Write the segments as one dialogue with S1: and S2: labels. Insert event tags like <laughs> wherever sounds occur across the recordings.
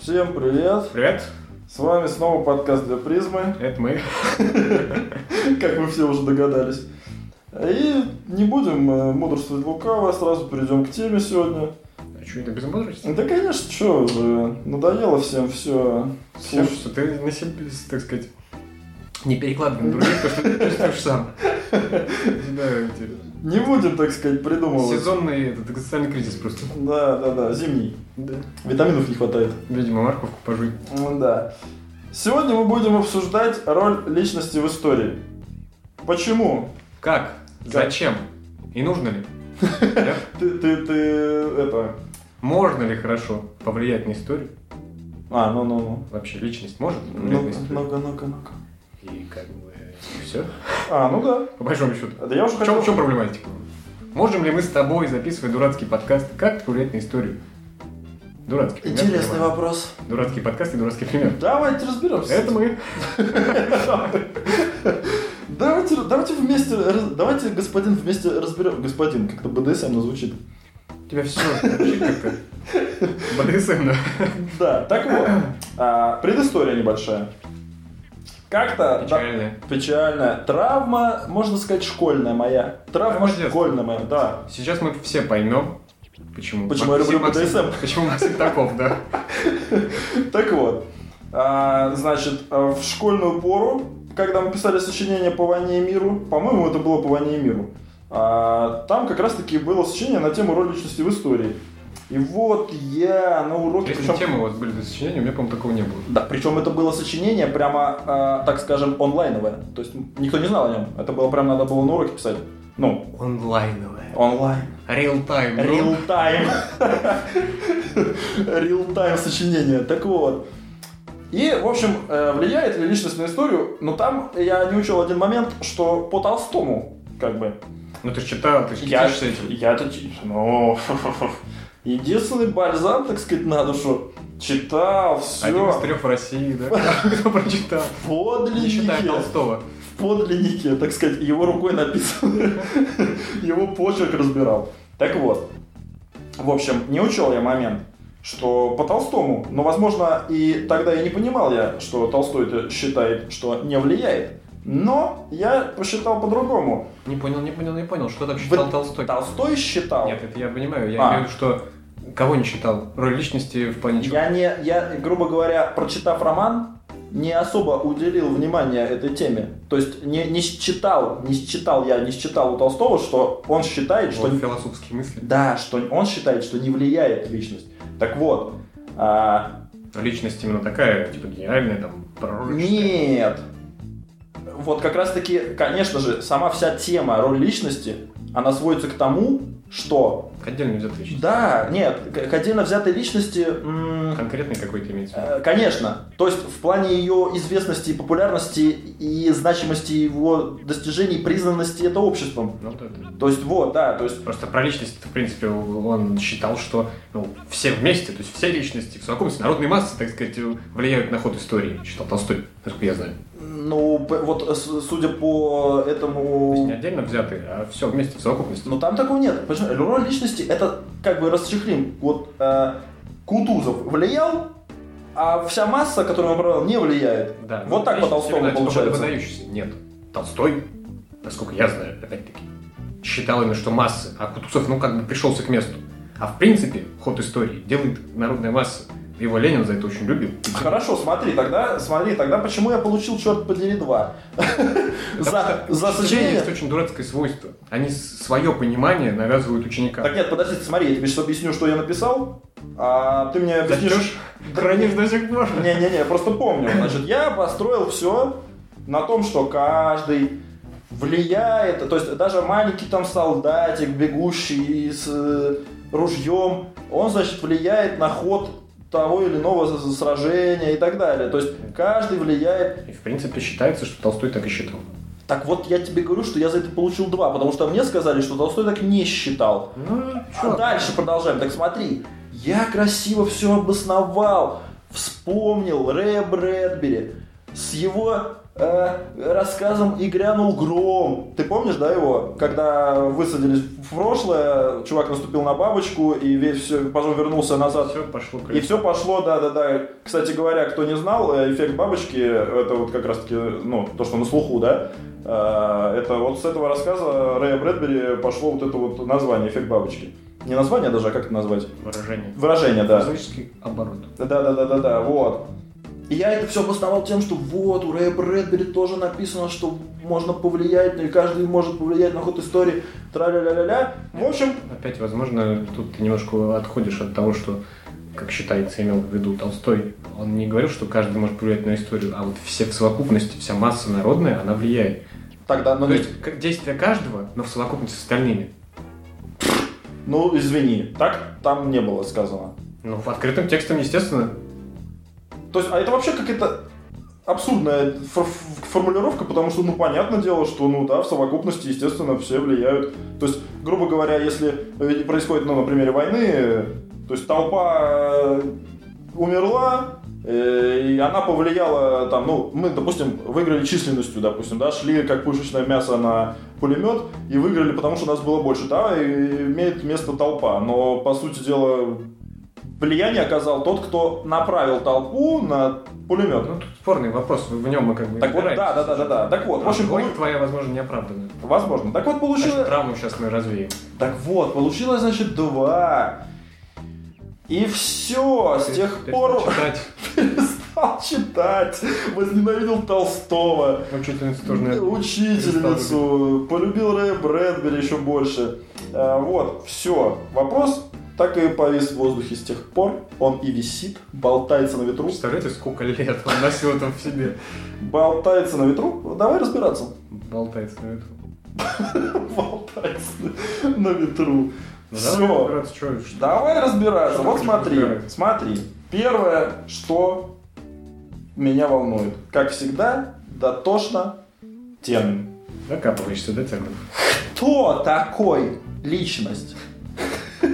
S1: Всем привет!
S2: Привет,
S1: С вами снова подкаст для призмы,
S2: это мы. <laughs>
S1: как вы все уже догадались. И не будем э, мудрствовать лукаво, сразу перейдем к теме сегодня.
S2: А что это без мудрости?
S1: Да, конечно, что уже, надоело всем все.
S2: Всем, что ты на себе, так сказать, не перекладывай на других, потому что ты чувствуешь сам. <laughs> Да,
S1: Не будем, так сказать, придумывать.
S2: сезонный этот экзистенциальный кризис просто.
S1: Да, да, да, зимний.
S2: Да.
S1: Витаминов не хватает.
S2: Видимо, морковку пожуй.
S1: М, Да. Сегодня мы будем обсуждать роль личности в истории. Почему?
S2: Как? Зачем? И нужно ли? <laughs>
S1: Ты, ты, ты, это...
S2: Можно ли хорошо повлиять на историю?
S1: А, ну, ну, ну.
S2: Вообще, личность может историю?
S1: ну-ка, ну-ка, ну-ка.
S2: И как бы все.
S1: А, ну да.
S2: По большому счету.
S1: Да я уже
S2: В
S1: хотел...
S2: чем, в чем проблематика? Можем ли мы с тобой записывать дурацкий подкаст? Как повлиять на историю? Дурацкий пример.
S1: Интересный
S2: понимаю.
S1: вопрос.
S2: Дурацкий подкаст и дурацкий пример.
S1: Давайте разберемся.
S2: Это мы.
S1: Давайте, давайте вместе, давайте, господин, вместе разберем. Господин, как-то БДСМ звучит.
S2: У тебя все звучит как-то БДСМ, да?
S1: Да, так вот. а, предыстория небольшая. Как-то... да,
S2: Печально.
S1: печальная. Травма, можно сказать, школьная моя. Травма
S2: Травма
S1: школьная моя, да.
S2: Сейчас мы все поймем, почему.
S1: Почему я люблю
S2: Максим-
S1: BDSM.
S2: Почему Максим таков, да? <laughs>
S1: Так вот, а, значит, а, в школьную пору, когда мы писали сочинение по войне и миру, по-моему, это было по войне и миру, а, там как раз-таки было сочинение на тему роль личности в истории. И вот я на уроке...
S2: Если
S1: причем-
S2: темы у вас были для сочинения, у меня, по-моему, такого не было.
S1: Да, причем это было сочинение прямо, а, так скажем, онлайновое. То есть никто не знал о нем. Это было прям надо было на уроке писать. Ну,
S2: Онлайновое.
S1: онлайн.
S2: Real time. bro.
S1: Real time. Real time <laughs> сочинение. Так вот. И, в общем, э, влияет ли личность на историю? Но там я не учел один момент, что по Толстому, как бы,
S2: Ну ты читал, ты
S1: я,
S2: этим.
S1: я это ну, <laughs> единственный бальзам, так сказать, на душу. Читал,
S2: Один из
S1: все.
S2: трех в России, да? <laughs> Кто прочитал?
S1: В
S2: Не считая. Толстого.
S1: В подлиннике, так сказать, его рукой написано. <laughs> Его почерк разбирал. Так вот. В общем, не учел я момент, что по Толстому, но, возможно, и тогда я не понимал я, что Толстой это считает, что не влияет. Но я посчитал по-другому.
S2: Не понял, не понял, не понял. Что там читал
S1: Вы-
S2: Толстой?
S1: Толстой считал.
S2: Нет, это я понимаю. Я
S1: А.
S2: имею в виду, что кого не читал? Роль личности в плане чего?
S1: Я не, я, грубо говоря, прочитав роман, не особо уделил внимания этой теме. То есть не, не считал, не считал я, не считал у Толстого, что он считает, что
S2: Вот философские мысли.
S1: Да, что он считает, что не влияет личность. Так вот, а,
S2: Личность именно такая, типа гениальная, там, пророческая.
S1: нет. Вот как раз таки, конечно же, сама вся тема роль личности, она сводится к тому, что
S2: Отдельно взятая личность.
S1: да, нет, к к отдельно взятой личности,
S2: Конкретный какой-то имеется. в виду.
S1: э, конечно, то есть в плане ее известности, популярности и значимости его достижений, признанности это обществом.
S2: Ну, да, да.
S1: То есть вот, да, то есть
S2: Просто про личность, в принципе, он считал, что ну, все вместе, то есть все личности в совокупности, народные массы, так сказать, влияют на ход истории, считал Толстой, насколько я знаю.
S1: Ну, вот судя по
S2: То есть
S1: этому...
S2: не отдельно взятые, а все вместе в совокупности.
S1: Ну, там такого нет. Почему? Роль личности, это как бы расчехлим. Вот э, Кутузов влиял, а вся масса, которую он управлял, не влияет.
S2: да,
S1: вот
S2: ну,
S1: так по Толстому получается.
S2: Нет. Толстой, насколько я знаю, опять-таки, считал именно, что массы, а Кутузов, ну, как бы пришелся к месту. А в принципе, ход истории делает народная масса. Его Ленин за это очень любил.
S1: Хорошо, смотри, тогда, смотри, тогда почему я получил черт подери 2? <laughs> За, за сочинение.
S2: есть очень дурацкое свойство. Они свое понимание навязывают ученикам.
S1: Так нет, подожди, смотри, я тебе сейчас объясню, что я написал, а ты мне объяснишь...
S2: Хранишь до сих пор.
S1: Не-не-не, я просто помню. <laughs> Значит, я построил все на том, что каждый влияет, то есть даже маленький там солдатик, бегущий с э, ружьем, он, значит, влияет на ход того или иного сражения и так далее. То есть каждый влияет.
S2: И в принципе считается, что Толстой так и считал.
S1: Так вот, я тебе говорю, что я за это получил два, потому что мне сказали, что Толстой так не считал.
S2: Ну,
S1: А дальше продолжаем. Так смотри, я красиво все обосновал, вспомнил Рэя Брэдбери с его э, рассказом «И грянул гром». Ты помнишь, да, его? Когда высадились в прошлое, чувак наступил на бабочку, и весь все, потом вернулся назад.
S2: Все пошло.
S1: И все пошло, да-да-да. Кстати говоря, кто не знал, э, эффект бабочки, это вот как раз-таки, ну, то, что на слуху, да, э, это вот с этого рассказа Рэя Брэдбери пошло вот это вот название «Эффект бабочки». Не название даже, а как это назвать?
S2: Выражение.
S1: Выражение, да.
S2: Физический оборот.
S1: Да-да-да-да-да, вот. И я это все обосновал тем, что вот, у Рэя Брэдбери тоже написано, что можно повлиять, и каждый может повлиять на ход истории, тра-ля-ля-ля-ля. В общем,
S2: Опять, возможно, тут ты немножко отходишь от того, что, как считается, имел в виду Толстой. Он не говорил, что каждый может повлиять на историю, а вот все в совокупности, вся масса народная, она влияет.
S1: тогда, ну,
S2: То есть как действие каждого, но в совокупности с остальными.
S1: ну, извини, так там не было сказано.
S2: Ну, в открытым текстом, естественно,
S1: То есть, а это вообще какая-то абсурдная фор- формулировка, потому что, ну, понятное дело, что, ну, да, в совокупности, естественно, все влияют. То есть, грубо говоря, если происходит, ну, на примере войны, то есть толпа э, умерла, э, и она повлияла, там, ну, мы, допустим, выиграли численностью, допустим, да, шли как пушечное мясо на пулемет и выиграли, потому что нас было больше, да, и имеет место толпа, но, по сути дела, влияние оказал тот, кто направил толпу на пулемет.
S2: ну, тут спорный вопрос, в нем мы как бы
S1: Так вот, да, да, да, да, да. Так вот, в общем, полу-
S2: твоя, возможно, неоправданная.
S1: возможно. Так вот, получилось...
S2: травму сейчас мы развеем.
S1: Так вот, получилось, значит, два. И все, с тех пор
S2: читать. <laughs>
S1: перестал читать, возненавидел Толстого,
S2: Учительница тоже, наверное,
S1: учительницу, полюбил Рэя Брэдбери еще больше. А, Вот, все. Вопрос так и повис в воздухе с тех пор. Он и висит, болтается на ветру.
S2: Представляете, сколько лет он носил это в себе.
S1: Болтается на ветру. Давай разбираться.
S2: Болтается на ветру. <laughs>
S1: Болтается на ветру.
S2: Ну,
S1: Все.
S2: давай разбираться,
S1: Вот смотри, смотри. Первое, что меня волнует, как всегда, дотошно термин.
S2: Докапываешься до термина.
S1: Кто такой личность?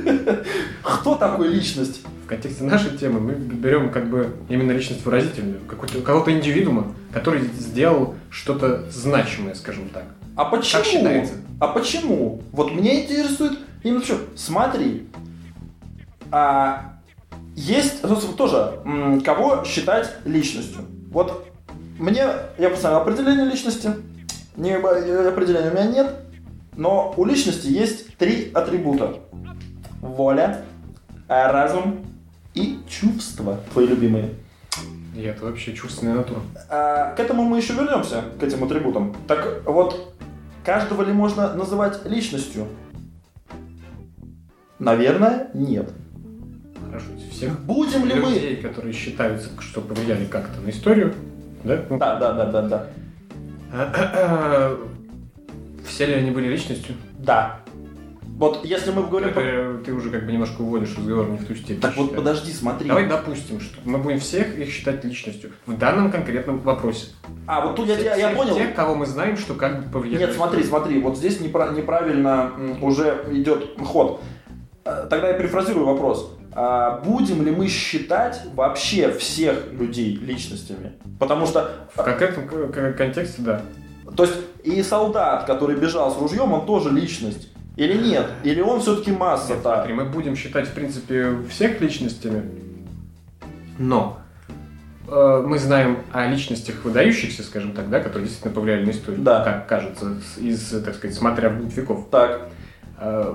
S1: <laughs> Кто такой личность?
S2: В контексте нашей темы мы берем как бы именно личность выразительную, какого-то, индивидуума, который сделал что-то значимое, скажем так.
S1: А почему?
S2: Как считается?
S1: А почему? Вот меня интересует именно что. Смотри, а, есть ну, тоже кого считать личностью. Вот мне я посмотрел определение личности. Не, э, определения у меня нет, но у личности есть три атрибута: воля, э, разум и чувства. Твои любимые.
S2: И это вообще чувственная натура.
S1: А, к этому мы еще вернемся, к этим атрибутам. Так вот, каждого ли можно называть личностью? Наверное, нет.
S2: Хорошо, всех
S1: Будем ли мы...
S2: людей, которые считаются, что повлияли как-то на историю, да? Ну,
S1: Да, да, да, да, да.
S2: Все ли они были личностью?
S1: Да. Вот если мы говорим...
S2: Это ты уже как бы немножко уводишь разговор не в ту степень.
S1: Так вот, подожди, смотри.
S2: Давай допустим, что мы будем всех их считать личностью в данном конкретном вопросе.
S1: А, вот тут я, я, я
S2: Всех
S1: понял.
S2: Тех, кого мы знаем, что как бы повлияли.
S1: Нет, смотри, смотри, вот здесь непра- неправильно уже идет ход. Э, Тогда я перефразирую вопрос. А будем ли мы считать вообще всех людей личностями? Потому что
S2: В конкретном к- к- контексте, да.
S1: То есть и солдат, который бежал с ружьем, он тоже личность. Или нет? Или он все-таки масса
S2: Нет,
S1: та?
S2: смотри, мы будем считать, в принципе, всех личностями, но э, мы знаем о личностях выдающихся, скажем так, да, которые действительно повлияли на историю,
S1: Да.
S2: как кажется, из, так сказать, смотря вглубь веков.
S1: Так.
S2: Э,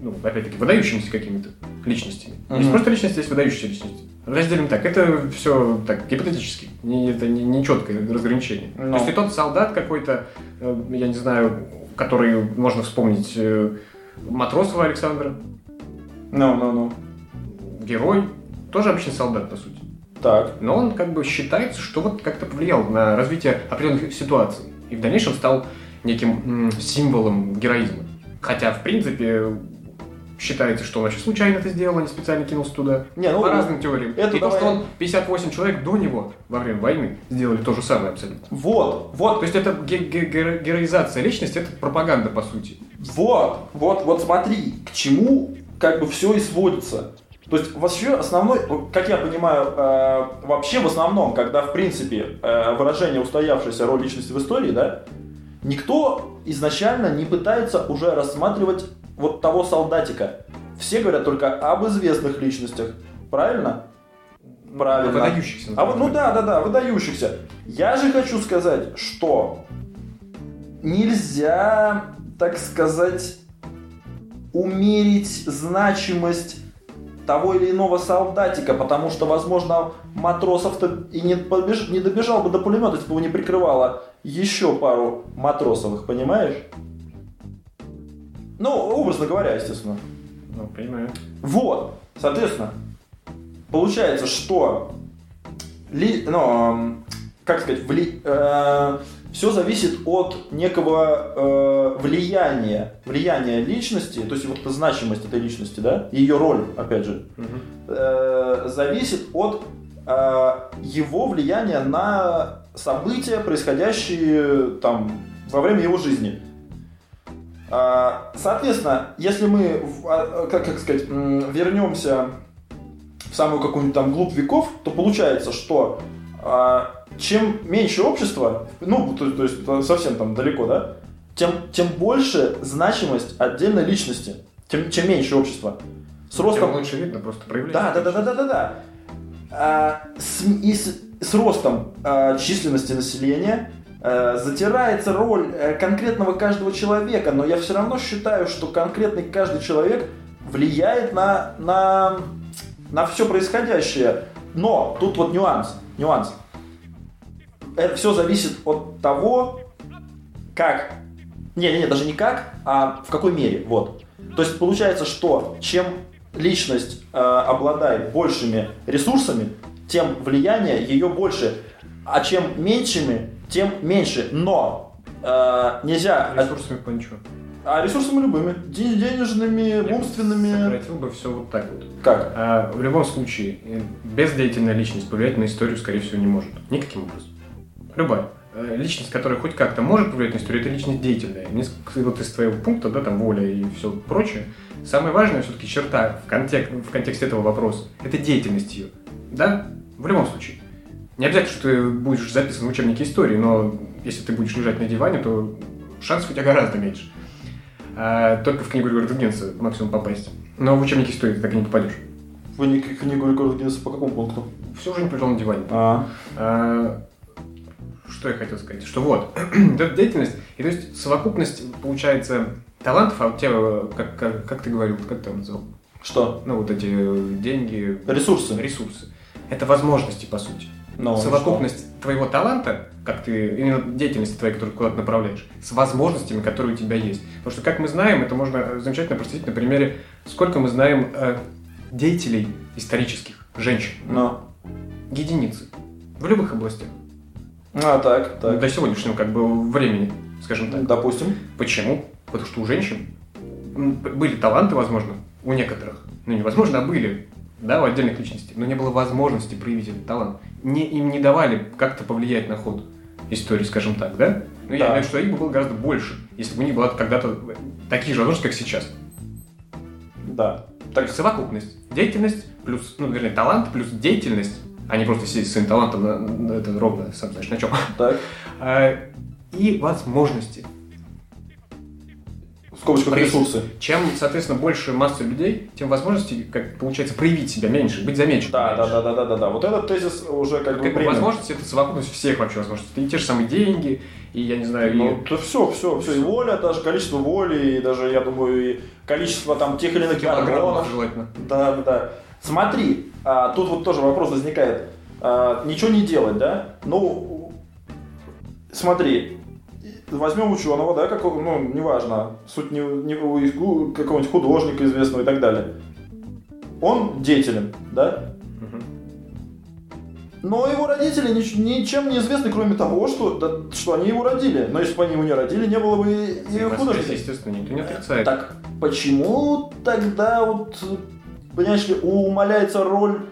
S2: ну, опять-таки, выдающимися какими-то личностями. Есть
S1: Мгм.
S2: просто личности, есть выдающиеся личности. Разделим так, это все так гипотетически, не, это не, не четкое разграничение.
S1: Ну.
S2: То есть и тот солдат какой-то, э, я не знаю, который можно вспомнить э, Матросова Александра,
S1: Ну, ну, ну.
S2: герой, тоже обычный солдат, по сути.
S1: Так.
S2: Но он как бы считается, что вот как-то повлиял на развитие определенных ситуаций. И в дальнейшем стал неким символом героизма. Хотя, в принципе, считается, что он вообще случайно это сделал, а не специально кинулся туда.
S1: Не, ну,
S2: По разным теориям.
S1: это
S2: И то,
S1: давай-
S2: что он 58 человек до него во время войны сделали то же самое абсолютно.
S1: Вот, вот,
S2: То есть это ге- ге- геро- героизация личности, это пропаганда, по сути.
S1: вот, вот, вот смотри, к чему как бы все и сводится. То есть вообще основной, как я понимаю, э, вообще в основном, когда в принципе э, выражение устоявшейся роль личности в истории, да, никто изначально не пытается уже рассматривать вот того солдатика. Все говорят только об известных личностях. Правильно? Правильно.
S2: Выдающихся.
S1: А вот, ну да, да, да, выдающихся. Я же хочу сказать, что нельзя, так сказать, умерить значимость того или иного солдатика, потому что, возможно, матросов-то и не, побеж... не добежал бы до пулемета, если бы его не прикрывало еще пару матросовых, понимаешь? Ну, образно говоря, естественно.
S2: Ну, понимаю.
S1: Вот, соответственно, получается, что ли, ну, как сказать, вли, э, все зависит от некого э, влияния, влияния личности, то есть вот эта значимость этой личности, да, ее роль, опять же, э, зависит от э, его влияния на события, происходящие там во время его жизни. А, соответственно, если мы, а, как, как сказать, вернемся в самую какую-нибудь там глубь веков, то получается, что а, чем меньше общество, ну, то, то есть совсем там далеко, да, тем, тем больше значимость отдельной личности, тем, чем меньше общество.
S2: С ростом... Тем лучше видно просто проявление.
S1: Да, да, да, да, да, да, да. А, с, и с, с ростом а, численности населения затирается роль э, конкретного каждого человека, но я все равно считаю, что конкретный каждый человек влияет на, на, на все происходящее. Но тут вот нюанс, нюанс. Это все зависит от того, как, не, не, не, даже не как, а в какой мере, вот. То есть получается, что чем личность э, обладает большими ресурсами, тем влияние ее больше, а чем меньшими, тем меньше. Но э, нельзя...
S2: Ресурсами по ничего.
S1: А ресурсами любыми. Денежными, Я умственными.
S2: Сократил бы все вот так вот.
S1: Как?
S2: А, в любом случае, бездеятельная личность повлиять на историю, скорее всего, не может. Никаким образом. Любая. Э, личность, которая хоть как-то может повлиять на историю, это личность деятельная. Несколько вот из твоего пункта, да, там воля и все прочее. Самая важная все-таки черта в, контек в контексте этого вопроса – это деятельность ее. Да? В любом случае. Не обязательно, что ты будешь записан в учебнике истории, но если ты будешь лежать на диване, то шансов у тебя гораздо меньше. А, только в книгу Григория Гиннесса максимум попасть. Но в учебник истории ты так и не попадешь.
S1: В книгу Григория Гиннесса по какому пункту?
S2: Все уже не лежал на диване.
S1: А.
S2: а. Что я хотел сказать? Что вот, <clears throat> деятельность, и то есть совокупность, получается, талантов, а у тебя, как, как, как ты говорил, как ты назвал?
S1: Что?
S2: Ну, вот эти деньги.
S1: Ресурсы.
S2: Ресурсы. Это возможности, по сути. Но совокупность что? твоего таланта, как ты, именно деятельности твоей, которую куда-то направляешь, с возможностями, которые у тебя есть. Потому что, как мы знаем, это можно замечательно простить на примере, сколько мы знаем э, деятелей исторических, женщин.
S1: Но.
S2: Единицы. В любых областях.
S1: А, так, так.
S2: До сегодняшнего как бы времени, скажем так.
S1: Допустим.
S2: Почему? Потому что у женщин были таланты, возможно, у некоторых. Ну, невозможно, а были да, у отдельных личностей, но не было возможности проявить этот талант. Не, им не давали как-то повлиять на ход истории, скажем так, да? Но да. я имею в виду, что их бы было гораздо больше, если бы у них была когда-то такие же возможности, как сейчас.
S1: Да.
S2: Так. есть совокупность. Деятельность плюс, ну, вернее, талант плюс деятельность, а не просто сидеть с своим талантом, на, на, это ровно, сам знаешь, на чем.
S1: Так. <laughs>
S2: А, и возможности
S1: скобочках ресурсы.
S2: Чем, соответственно, больше масса людей, тем возможностей, как получается, проявить себя меньше, быть замеченным.
S1: Да, да, да, да, да, да, да. Вот этот тезис уже как,
S2: как бы возможности это совокупность всех вообще возможностей. И те же самые деньги, и я не знаю,
S1: ну, и... это все, все, все, и воля, даже количество воли, и даже, я думаю, и количество там тех или иных
S2: килограммов желательно.
S1: Да, да, да. Смотри, а, тут вот тоже вопрос возникает. А, ничего не делать, да? Ну, смотри, возьмем ученого, да, как, ну, неважно, суть не, не какого-нибудь художника известного и так далее. Он деятелен, да? Но его родители ничем не известны, кроме того, что, да, что они его родили. Но если бы они его не родили, не было бы и, художника.
S2: Естественно, никто не отрицает.
S1: Так почему тогда вот, понимаешь ли, умаляется роль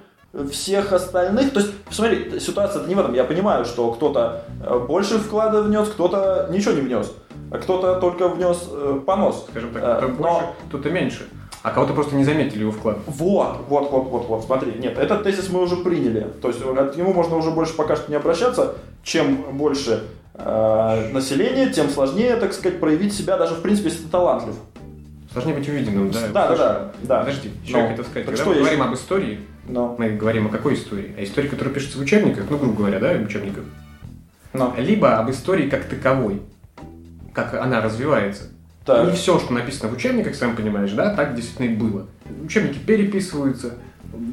S1: всех остальных. То есть, посмотри, ситуация не в этом. Я понимаю, что кто-то э, больше вклада внес, кто-то ничего не внес. А кто-то только внес э, понос.
S2: Скажем так, э, но... больше, кто-то меньше. А кого-то просто не заметили его вклад.
S1: Вот, вот, вот, вот, вот, смотри. Нет, этот тезис мы уже приняли. То есть э, к нему можно уже больше пока что не обращаться. Чем больше э, населения, тем сложнее, так сказать, проявить себя, даже в принципе, если ты талантлив.
S2: Сложнее быть увиденным, да?
S1: Да, да, да, да.
S2: Подожди,
S1: Но.
S2: я хотел сказать. Когда
S1: что
S2: мы говорим
S1: еще-
S2: об истории,
S1: Но,
S2: мы говорим о какой истории? О истории, которая пишется в учебниках, ну, грубо говоря, да, в учебниках.
S1: но.
S2: Либо об истории как таковой, как она развивается.
S1: Так.
S2: Не все, что написано в учебниках, сам понимаешь, да, так действительно и было. Учебники переписываются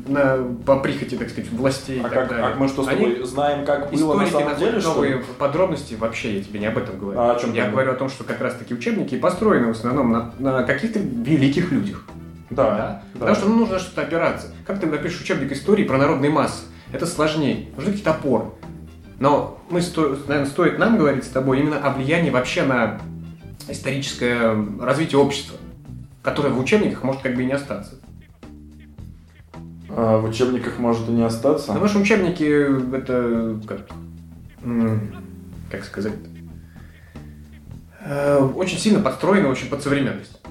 S2: на, по прихоти, так сказать, властей
S1: А,
S2: и так
S1: как,
S2: далее.
S1: а мы что с
S2: Они-
S1: тобой знаем, как было на
S2: Историки
S1: самом деле, что ли?
S2: новые подробности, вообще я тебе не об этом говорю.
S1: А о чем
S2: я говорю о том, что как раз-таки учебники построены в основном на, на каких-то великих людях.
S1: Да,
S2: Да?
S1: да.
S2: Потому что ну, нужно что-то опираться. Как ты напишешь учебник истории про народные массы? Это сложнее. Нужны какие-то опоры. Но мы, сто- наверное, стоит нам говорить с тобой именно о влиянии вообще на историческое развитие общества, которое в учебниках может как бы и не остаться.
S1: А, в учебниках может и не остаться.
S2: Потому что учебники это как, как сказать, э, очень сильно подстроены очень под современность.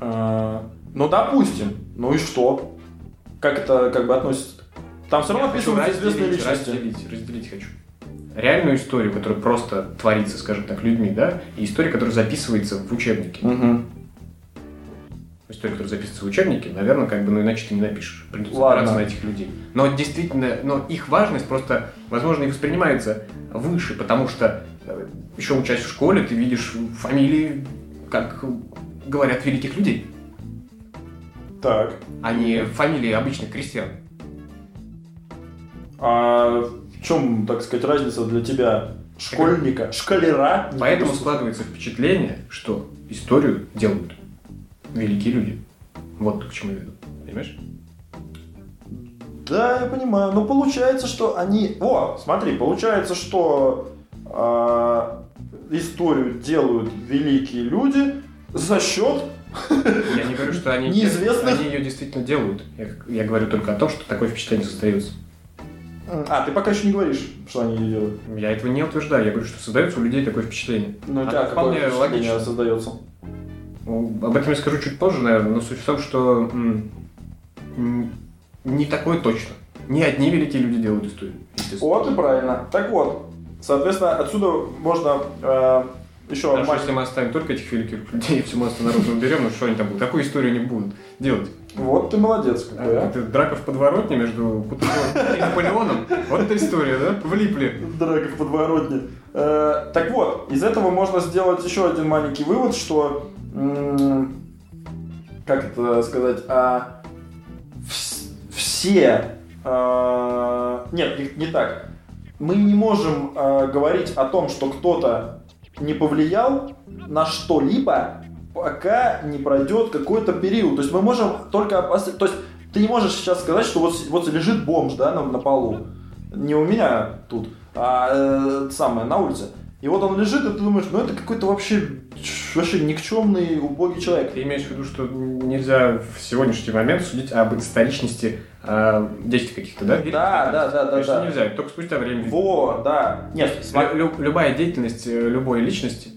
S1: А, ну, допустим. Ну и что? Как это как бы относится? Там все равно описываются известные личности.
S2: Разделить, разделить хочу. Реальную историю, которая просто творится, скажем так, людьми, да, и история, которая записывается в учебнике.
S1: Мгм.
S2: История, которая записывается в учебнике, наверное, как бы, ну иначе ты не напишешь. Придется
S1: Ладно.
S2: опираться на этих людей. Но действительно, но их важность просто, возможно, и воспринимается выше, потому что э, еще учась в школе, ты видишь фамилии, как говорят, великих людей,
S1: Так.
S2: а не фамилии обычных крестьян.
S1: А в чем, так сказать, разница для тебя школьника, шкалера? не
S2: Поэтому складывается впечатление, что историю делают великие люди. Вот к чему я веду. Понимаешь?
S1: Да, я понимаю. Но получается, что они... О, смотри, получается, что а, историю делают великие люди за счет...
S2: Я не говорю, что они, <laughs>
S1: Неизвестных?
S2: они ее действительно делают. Я, я говорю только о том, что такое впечатление создается.
S1: А, ты пока еще не говоришь, что они ее делают.
S2: Я этого не утверждаю. Я говорю, что создается у людей такое впечатление.
S1: Ну,
S2: А
S1: какое
S2: вполне
S1: впечатление
S2: логично.
S1: создается?
S2: Ну, Об этом я скажу чуть позже, наверное, но суть в том, что не такое точно. Не одни великие люди делают историю.
S1: Вот и правильно. Так вот, соответственно, отсюда можно э, еще...
S2: Хорошо,
S1: мать-
S2: если мы оставим только этих великих людей всю массу народу уберем, ну что они там будут? Какую историю они будут делать?
S1: Вот ты молодец.
S2: А,
S1: какой, а.
S2: Это драка в подворотне между Кутузовым и Наполеоном? Вот эта история, да? Влипли.
S1: Драка в подворотне. Э, так вот, из этого можно сделать еще один маленький вывод, что как это сказать, а, вс- все э, нет, не, не так. Мы не можем э, говорить о том, что кто-то не повлиял на что-либо, пока не пройдет какой-то период. То есть мы можем только то есть ты не можешь сейчас сказать, что вот, вот лежит бомж, да, на, на полу. Не у меня тут, а э, самое, на улице. И вот он лежит, и ты думаешь, ну это какой-то вообще, вообще никчемный, убогий человек.
S2: Ты имеешь в виду, что нельзя в сегодняшний момент судить об историчности э, действий каких-то, да?
S1: Да, да, да, да,
S2: Конечно,
S1: да.
S2: нельзя, только спустя время.
S1: Во, да. Нет, смотри.
S2: Лю- лю- любая деятельность э, любой личности,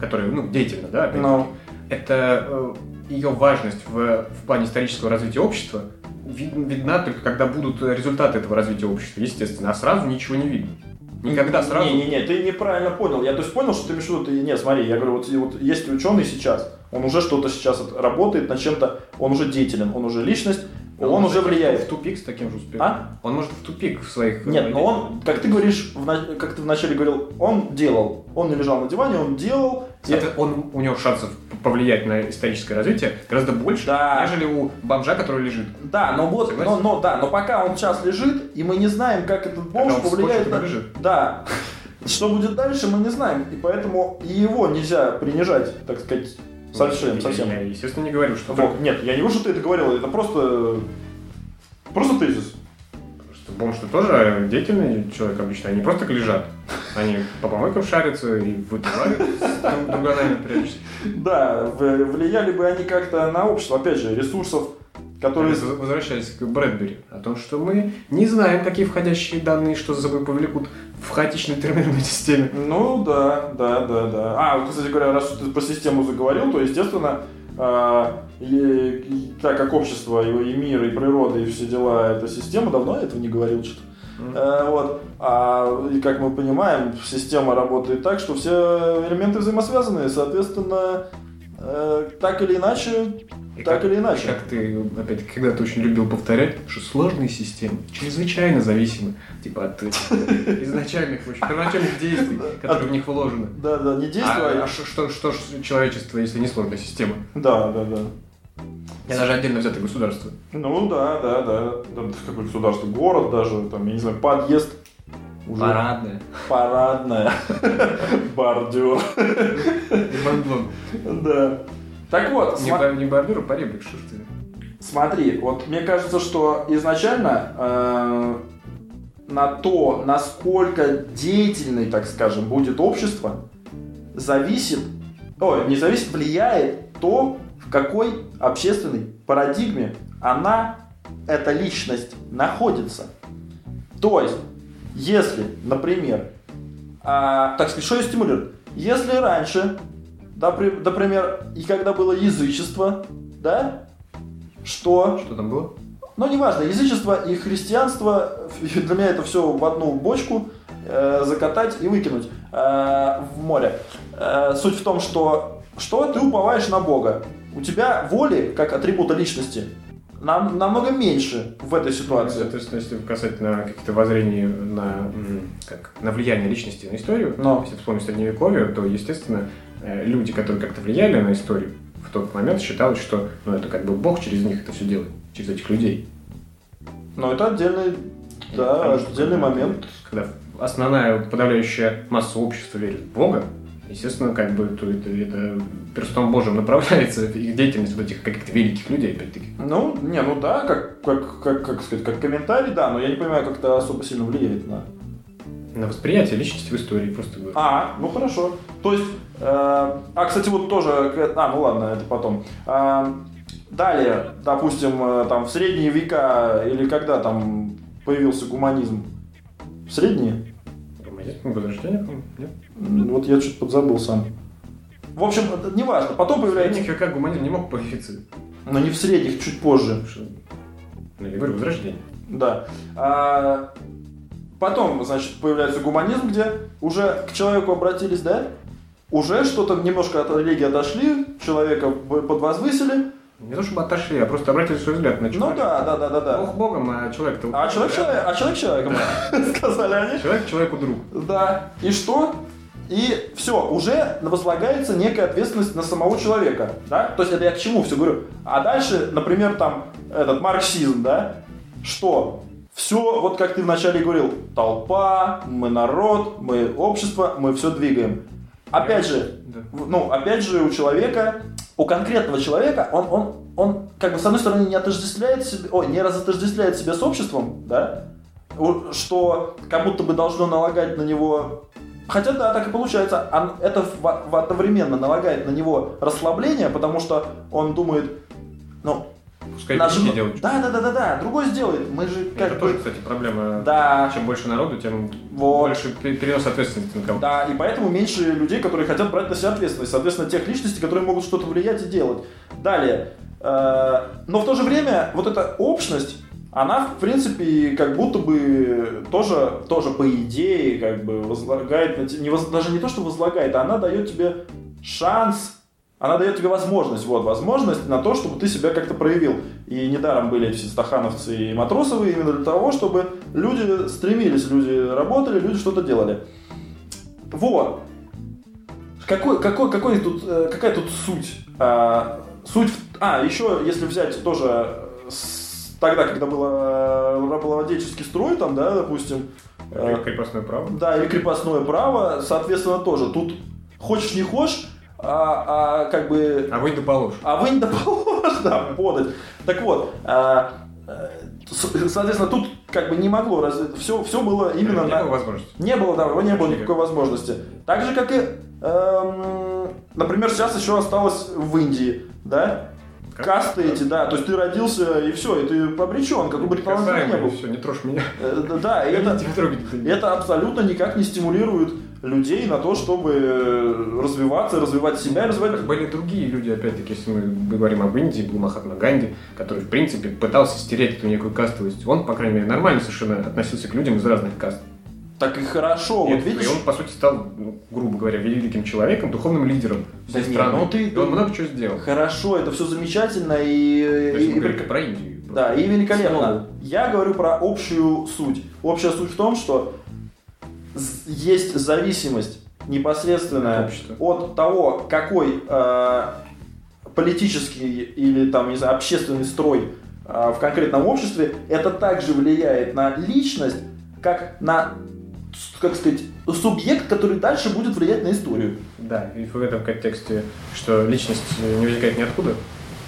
S2: которая, ну, деятельна, да, опять-таки,
S1: Ну,
S2: это э, ее важность в, в плане исторического развития общества вид- видна только когда будут результаты этого развития общества, естественно, а сразу ничего не видно. Никогда сразу.
S1: Не-не-не, ты неправильно понял. Я то есть понял, что ты имеешь в виду, ты... Нет, смотри, я говорю, вот, вот есть ученый сейчас, он уже что-то сейчас от- работает над чем-то, он уже деятелен, он уже личность, он, уже
S2: может В
S1: влияет.
S2: тупик с таким же успехом.
S1: А?
S2: Он может в тупик в своих... э,
S1: Нет, но он, как ты говоришь, в как ты вначале говорил, он делал. Он не лежал на диване, он делал. и-
S2: Это он, у него шансов повлиять на историческое развитие гораздо больше,
S1: Да.
S2: нежели у бомжа, который лежит.
S1: Да, но вот,
S2: Согласен?
S1: но, но, да, но пока он сейчас лежит, и мы не знаем, как этот бомж
S2: Когда он
S1: повлияет на...
S2: побежит.
S1: Да. <laughs> Что будет дальше, мы не знаем. И поэтому его нельзя принижать, так сказать, совсем. Совсем.
S2: Я, естественно, не говорю, что
S1: Вот, нет, я не говорю, что ты это говорил, это просто... Просто тезис.
S2: Что бомж-то тоже деятельный человек обычно, они просто лежат. Они по помойкам шарятся и выпивают с друганами периодически.
S1: Да, влияли бы они как-то на общество, опять же, ресурсов, которые...
S2: Возвращаясь к Брэдбери, о том, что мы не знаем, какие входящие данные что за собой повлекут в хаотичной терминальной системе.
S1: Ну да, да, да, да. А, вот, кстати говоря, раз ты про систему заговорил, то, естественно, и так как общество, и, и мир, и природа, и все дела, это система, давно я этого не говорил что-то. Э, вот. А, и как мы понимаем, система работает так, что все элементы взаимосвязаны, соответственно, э, так или иначе,
S2: И
S1: так
S2: как-
S1: или иначе.
S2: Как ты, опять, когда-то очень любил повторять, что сложные системы чрезвычайно зависимы типа от э, изначальных, в общем, первоначальных действий, которые в них вложены.
S1: Да, да, не действуй.
S2: А, а что, что, ж человечество, если не сложная система?
S1: Да, да, да.
S2: И даже отдельно взятое государство.
S1: Ну да, да, да. Да, Какое государство, город даже, там, я не знаю, подъезд. Уже
S2: Парадная.
S1: парадная. <laughs> Бордюр. Да. Так вот,
S2: Не, бордюр, а поребрик, что ж ты.
S1: смотри, вот мне кажется, что изначально э, на то, насколько деятельной, так скажем, будет общество, зависит, ой, не зависит, влияет то, в какой общественной парадигме она, эта личность, находится. То есть, если, например, а, так сказать, что ее стимулирует? Если раньше, напри- например, и когда было язычество, да, что
S2: Что там было?
S1: ну, неважно, язычество и христианство, <laughs> для меня это все в одну бочку э, закатать и выкинуть э, в море. Э, суть в том, что, что ты уповаешь на Бога. У тебя воли, как атрибута личности, нам, намного меньше в этой ситуации.
S2: Соответственно, если касательно каких-то воззрений на, как, на влияние личности на историю,
S1: Но.
S2: если вспомнить Средневековье, то, естественно, э, люди, которые как-то влияли на историю, в тот момент считалось, что ну, это как бы Бог через них это все делает, через этих людей.
S1: Но это отдельный, да,
S2: Потому что,
S1: отдельный момент.
S2: Когда основная подавляющая масса общества верит в Бога, естественно, как бы то это, это перстом Божьим направляется их деятельность вот этих каких-то великих людей, опять-таки.
S1: Ну, не, ну да, как, как, как, как сказать, как комментарий, да, но я не понимаю, как это особо сильно влияет на
S2: На восприятие личности в истории просто говорю.
S1: А, ну хорошо. То есть, э, а, кстати, вот тоже, а, ну ладно, это потом. А, далее, допустим, э, там в средние века или когда там появился гуманизм? В средние?
S2: Романтическое возрождение, по-моему, нет?
S1: М, Вот я что-то подзабыл сам. В общем, это неважно. Потом
S2: В
S1: появляется...
S2: средних веках гуманизм не мог появиться.
S1: Но не в средних, чуть позже.
S2: Ну, я говорю, возрождение.
S1: Да. А, потом, значит, появляется гуманизм, где уже к человеку обратились, да? Уже что-то немножко от религии отошли, человека подвозвысили.
S2: Не то чтобы отошли, а просто обратили свой взгляд на
S1: Ну
S2: человека.
S1: да, да, да, да, да.
S2: Бог Богом, а человек-то...
S1: А человек, человек, а человек человеком, <laughs> сказали они.
S2: Человек человеку друг.
S1: Да. И что? И все, уже возлагается некая ответственность на самого человека, да? То есть это я к чему все говорю. А дальше, например, там этот марксизм, да? Что? Все, вот как ты вначале говорил, толпа, мы народ, мы общество, мы все двигаем. Опять же, ну, опять же, у человека, у конкретного человека, он, он, он, как бы, с одной стороны, не отождествляет себя, ой, не разотождествляет себя с обществом, да, что как будто бы должно налагать на него Хотя да, так и получается. Это одновременно налагает на него расслабление, потому что он думает, ну,
S2: Пускай
S1: наш-
S2: делают.
S1: Да, да, да, да, да, другой сделает. Мы же как
S2: Это
S1: бы...
S2: тоже, кстати, проблема.
S1: Да,
S2: Чем больше народу, тем
S1: вот.
S2: больше пе- перенос ответственности на кого-то.
S1: Да, и поэтому меньше людей, которые хотят брать на себя ответственность. Соответственно, тех личностей, которые могут что-то влиять и делать. Далее. э, Но в то же время вот эта общность, она, в принципе, как будто бы тоже, тоже по идее, как бы возлагает, не воз- даже не то, что возлагает, а она дает тебе шанс, она дает тебе возможность, вот, возможность на то, чтобы ты себя как-то проявил. И недаром были все стахановцы и матросовы именно для того, чтобы люди стремились, люди работали, люди что-то делали. Вот. Какой, какой, какой тут, э, какая тут суть? А, суть, в- а, еще, если взять тоже с- тогда, когда было э, рабовладельческий строй, там, да, допустим, э,
S2: Как Крепостное право.
S1: да, или крепостное право, соответственно, тоже. Тут хочешь не хочешь, а, а как бы
S2: А вы да положь.
S1: а вы не доположь, <laughs> да, подать. Так вот, а, э, соответственно, тут как бы не могло развить. Все, все было именно
S2: Не
S1: на...
S2: было возможности.
S1: Не было, да, не было никакой возможности. Так же, как и, эм, например, сейчас еще осталось в Индии, да? Касты эти, да. То есть ты родился и все, и ты обречен, какой бы талантливый не был.
S2: Все, не трожь меня.
S1: Э, да, и это, это абсолютно никак не стимулирует людей на то, чтобы э, развиваться, развивать себя, развивать...
S2: Были другие люди, опять-таки, если мы говорим об Индии, был Махатма Ганди, который, в принципе, пытался стереть эту некую кастовость. Он, по крайней мере, нормально совершенно относился к людям из разных каст.
S1: Так и хорошо,
S2: И,
S1: вот видишь...
S2: и он, по сути, стал, ну, грубо говоря, великим человеком, духовным лидером
S1: Да
S2: всей
S1: не,
S2: страны.
S1: ну ты-
S2: И он много чего сделал.
S1: Хорошо, это все замечательно и,
S2: То есть
S1: и-
S2: мы
S1: и
S2: говорим про Индию.
S1: Да, и великолепно.
S2: Снова.
S1: Я говорю про общую суть. Общая суть в том, что есть зависимость непосредственная
S2: От общества.
S1: от того, какой э, политический или там, не знаю, общественный строй э, в конкретном обществе, это также влияет на личность, как на, как сказать, субъект, который дальше будет влиять на историю.
S2: Да, и в этом контексте, что личность не возникает ниоткуда,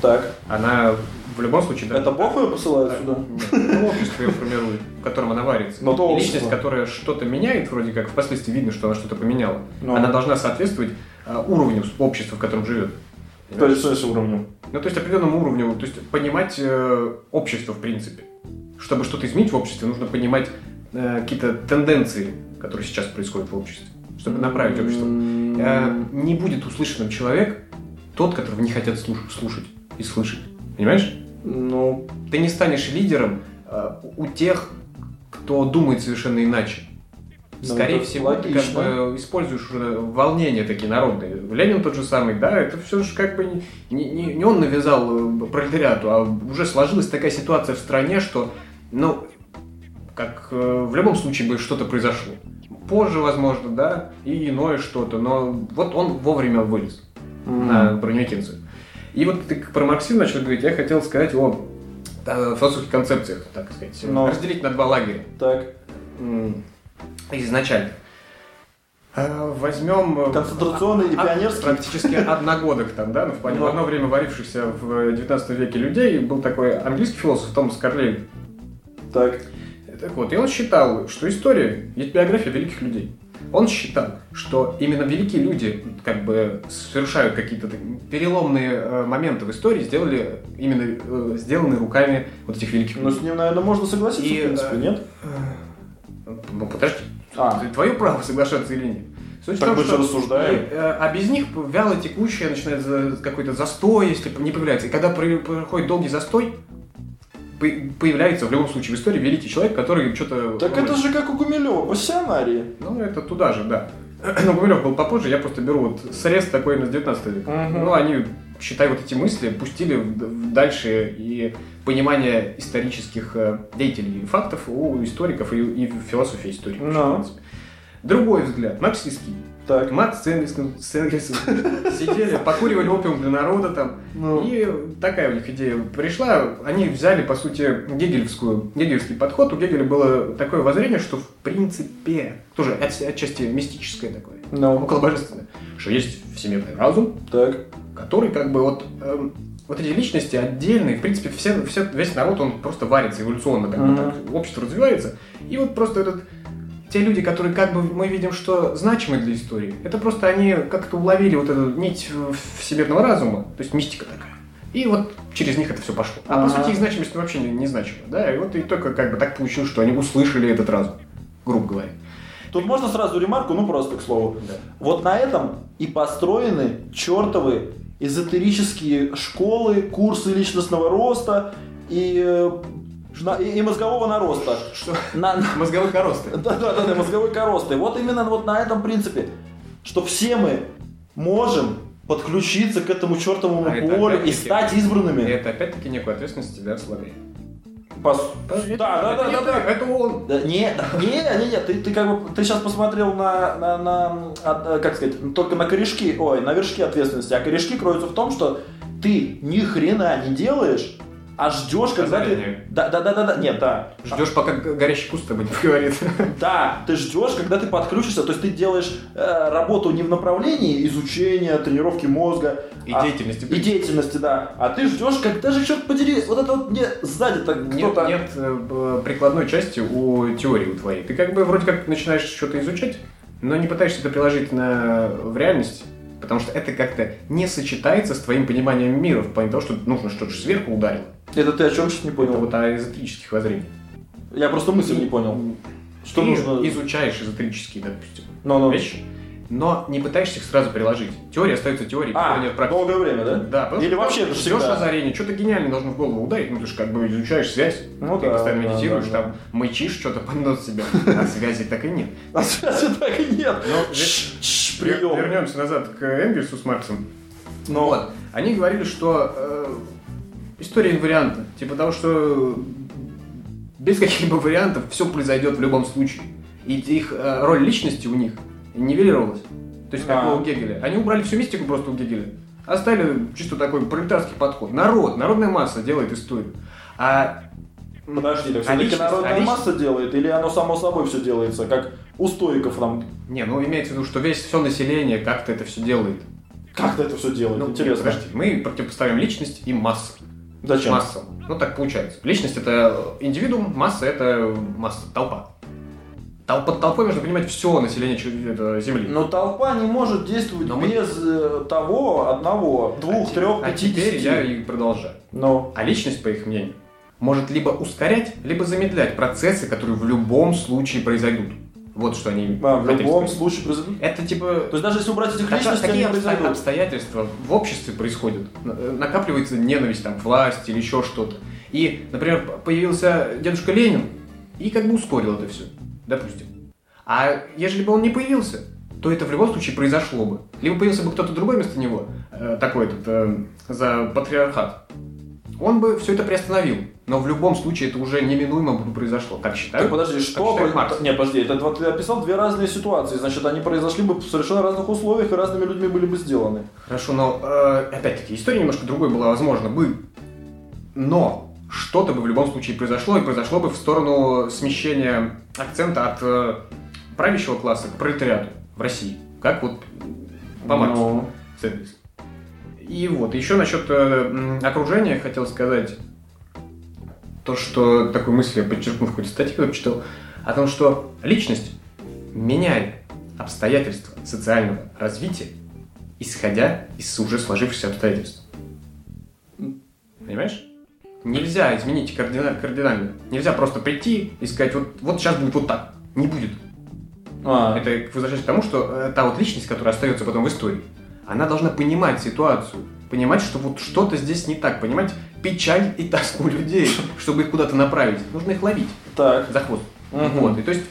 S1: Так,
S2: она в любом случае... да,
S1: это Бог ее посылает
S2: Да,
S1: сюда?
S2: нет, общество ее формирует, в котором она варится.
S1: Но то общество.
S2: личность, которая что-то меняет, вроде как впоследствии видно, что она что-то поменяла,
S1: Ну.
S2: она должна соответствовать а, уровню общества, в котором живет.
S1: То есть, что с уровнем?
S2: Ну, то есть определенному уровню, то есть понимать э, общество, в принципе. Чтобы что-то изменить в обществе, нужно понимать э, какие-то тенденции, которые сейчас происходят в обществе, чтобы направить общество. Э, не будет услышанным человек тот, которого не хотят слуш- слушать и слышать. Понимаешь?
S1: Ну,
S2: Ты не станешь лидером э, у тех, кто думает совершенно иначе.
S1: Ну,
S2: Скорее всего, ты как
S1: логично.
S2: бы используешь уже волнения такие народные. Ленин тот же самый, да, это все же как бы не, не- не- он навязал пролетариату, а уже сложилась такая ситуация в стране, что, ну, как э, в любом случае бы что-то произошло. Позже, возможно, да, и иное что-то, но вот он вовремя вылез на броневикинцев. И вот ты про марксизм начал говорить, я хотел сказать о философских концепциях, так сказать.
S1: Но.
S2: Разделить на два лагеря.
S1: Так,
S2: Изначально. Э, Возьмем... э,
S1: концентрационный и
S2: а-
S1: пионерский.
S2: Практически одногодок там, да, ну, в плане в
S1: Ну.
S2: одно время варившихся в 19 веке людей. Был такой английский философ Томас Карлей.
S1: Так,
S2: Так вот, и он считал, что история есть биография великих людей. Он считал, что именно великие люди как бы совершают какие-то переломные э, моменты в истории, сделали именно э, сделаны руками вот этих великих
S1: ну
S2: людей.
S1: с ним, наверное, можно согласиться,
S2: И,
S1: в принципе,
S2: э,
S1: нет?
S2: Ну, подожди,
S1: А,
S2: твое право соглашаться или нет. Суть в
S1: Так
S2: том,
S1: мы же рассуждаем.
S2: А без них вяло текущее начинает какой-то застой, если не появляется. И когда про- проходит долгий застой, появляется в любом случае в истории великий человек, который что-то...
S1: так это же как у Гумилева, пассионарии.
S2: Ну, это туда же, да. <clears throat> Но Гумилев был попозже, я просто беру вот срез такой именно с 19 века.
S1: Мгм.
S2: Ну, они, считай, вот эти мысли пустили дальше и понимание исторических э, деятелей и фактов у историков и, и философии истории.
S1: Ну.
S2: в принципе. Другой взгляд, марксистский.
S1: Так,
S2: Мат с Энгельсом, с Энгельсом сидели, покуривали опиум для народа там.
S1: ну,
S2: И такая у них идея пришла. Они взяли, по сути, гегельскую, гегельский подход. У Гегеля было такое воззрение, что в принципе, тоже от- отчасти мистическое такое,
S1: ну,
S2: около божественное, что есть всемирный разум,
S1: так,
S2: который как бы вот эм, вот эти личности отдельные, в принципе, все, все- весь народ, он просто варится эволюционно, как бы
S1: Мгм.
S2: так, общество развивается, и вот просто этот те люди, которые как бы мы видим, что значимы для истории, это просто они как-то уловили вот эту нить всемирного разума, то есть мистика такая. И вот через них это все пошло. А по
S1: Ага.
S2: сути их значимость вообще не, не значима, да, и вот и только как бы так получилось, что они услышали этот разум, грубо говоря.
S1: Тут можно сразу ремарку, ну просто к слову.
S2: Да.
S1: Вот на этом и построены чертовы эзотерические школы, курсы личностного роста и, э, на- и, и мозгового нароста.
S2: Что?
S1: На, на- <laughs>
S2: Мозговых коросты. <laughs>
S1: да, да, да, да, мозговой коросты. Вот именно вот на этом принципе, что все мы можем подключиться к этому чертовому
S2: А это
S1: полю и стать
S2: И
S1: избранными.
S2: это опять-таки некую ответственность тебя слабее.
S1: Пос-
S2: Это-
S1: Да, да,
S2: это
S1: да,
S2: не
S1: да,
S2: ты,
S1: да.
S2: Это он.
S1: Да, не, не, не, не, ты, ты как бы, ты сейчас посмотрел на, на, на, а, как сказать, только на корешки, ой, на вершки ответственности, а корешки кроются в том, что ты ни хрена не делаешь, а ждешь, когда ты... Да, да, да, да, да, нет, да.
S2: Ждешь, пока горящий куст тобой не поговорит. <laughs>
S1: Да, ты ждешь, когда ты подключишься, то есть ты делаешь э, работу не в направлении изучения, тренировки мозга,
S2: И
S1: а-
S2: деятельности.
S1: и деятельности, да, а ты ждешь, когда же, черт подери, вот это вот мне сзади-то
S2: Нет,
S1: кто-то...
S2: нет э, б- прикладной части у теории у твоей. Ты как бы вроде как начинаешь что-то изучать, но не пытаешься это приложить на, в реальность, потому что это как-то не сочетается с твоим пониманием мира, в плане того, что нужно что-то сверху ударило.
S1: Это ты о чем сейчас не
S2: Это
S1: понял?
S2: вот о эзотерических воззрениях.
S1: Я просто мысль не понял. Что
S2: Ты
S1: нужно...
S2: изучаешь эзотерические, допустим,
S1: Ну, ну.
S2: вещи, но не пытаешься их сразу приложить. Теория остается теорией,
S1: А,
S2: нет практики.
S1: долгое время, да?
S2: Да, потому
S1: Или
S2: что
S1: вообще это
S2: ждешь
S1: всегда.
S2: озарение, что-то гениальное должно в голову ударить, ну ты же как бы изучаешь связь,
S1: Ну
S2: ты
S1: да,
S2: постоянно
S1: да,
S2: медитируешь,
S1: да, да.
S2: там мычишь, что-то под нос себе, <laughs> а связи так и нет.
S1: А связи так и нет. Прием.
S2: Вернемся назад к Энгельсу с Марксом.
S1: Ну,
S2: Вот. Они говорили, что э, история инвариантна. Типа того, что без каких-либо вариантов все произойдет в любом случае. И их э, роль личности у них нивелировалась. То есть, как
S1: А.
S2: у Гегеля. Они убрали всю мистику просто у Гегеля. Оставили чисто такой пролетарский подход. Народ, народная масса делает историю. А
S1: подожди, так
S2: а
S1: все-таки
S2: личность-
S1: народная
S2: а личность-
S1: масса делает, или оно само собой все делается, как у стоиков там.
S2: Не, ну имеется в виду, что весь все население как-то это все делает.
S1: Как-то это все делает?
S2: Ну,
S1: Интересно.
S2: Подожди, мы противопоставим личность и массу.
S1: Зачем?
S2: Масса. Ну так получается. Личность это индивидуум, масса это масса, толпа. Тол- Под толпой можно понимать все население Земли.
S1: Но толпа не может действовать
S2: Но
S1: без э, того, одного, двух,
S2: а,
S1: трех,
S2: а теперь
S1: пятидесяти.
S2: я и продолжаю.
S1: Ну,
S2: А личность, по их мнению, может либо ускорять, либо замедлять процессы, которые в любом случае произойдут. Вот что они
S1: а, в любом
S2: сказать.
S1: случае произойдут.
S2: Это типа
S1: То есть даже если убрать этих личностей, они
S2: такие
S1: произойдут.
S2: обстоятельства в обществе происходят. Н- Накапливается ненависть там, к власти или еще что-то. И, например, появился дедушка Ленин и как бы ускорил это все, допустим. А ежели бы он не появился, то это в любом случае произошло бы. Либо появился бы кто-то другой вместо него, э, такой этот, э, за патриархат. Он бы все это приостановил. Но в любом случае это уже неминуемо бы произошло. Как считают?
S1: Так подожди, что? бы-
S2: Маркс.
S1: Не, подожди, это вот ты описал две разные ситуации. Значит, они произошли бы в совершенно разных условиях и разными людьми были бы сделаны.
S2: Хорошо, но э, опять-таки история немножко другой была, возможно, бы. Но что-то бы в любом случае произошло, и произошло бы в сторону смещения акцента от э, правящего класса к пролетариату в России. Как вот по Марксу.
S1: Ну,
S2: Энгельсом. И вот, еще насчет э, окружения хотел сказать то, что такую мысль я подчеркнул в какой-то статье, когда читал, о том, что личность меняет обстоятельства социального развития, исходя из уже сложившихся обстоятельств. Понимаешь? Нельзя изменить кардина- кардинально. Нельзя просто прийти и сказать, вот, вот сейчас будет вот так. Не будет.
S1: а,
S2: Это возвращаясь к тому, что э, та вот личность, которая остается потом в истории, она должна понимать ситуацию, понимать, что вот что-то здесь не так, понимать печаль и тоску людей, чтобы их куда-то направить. Нужно их ловить
S1: так.
S2: за хвост.
S1: Мгм.
S2: Вот. И то есть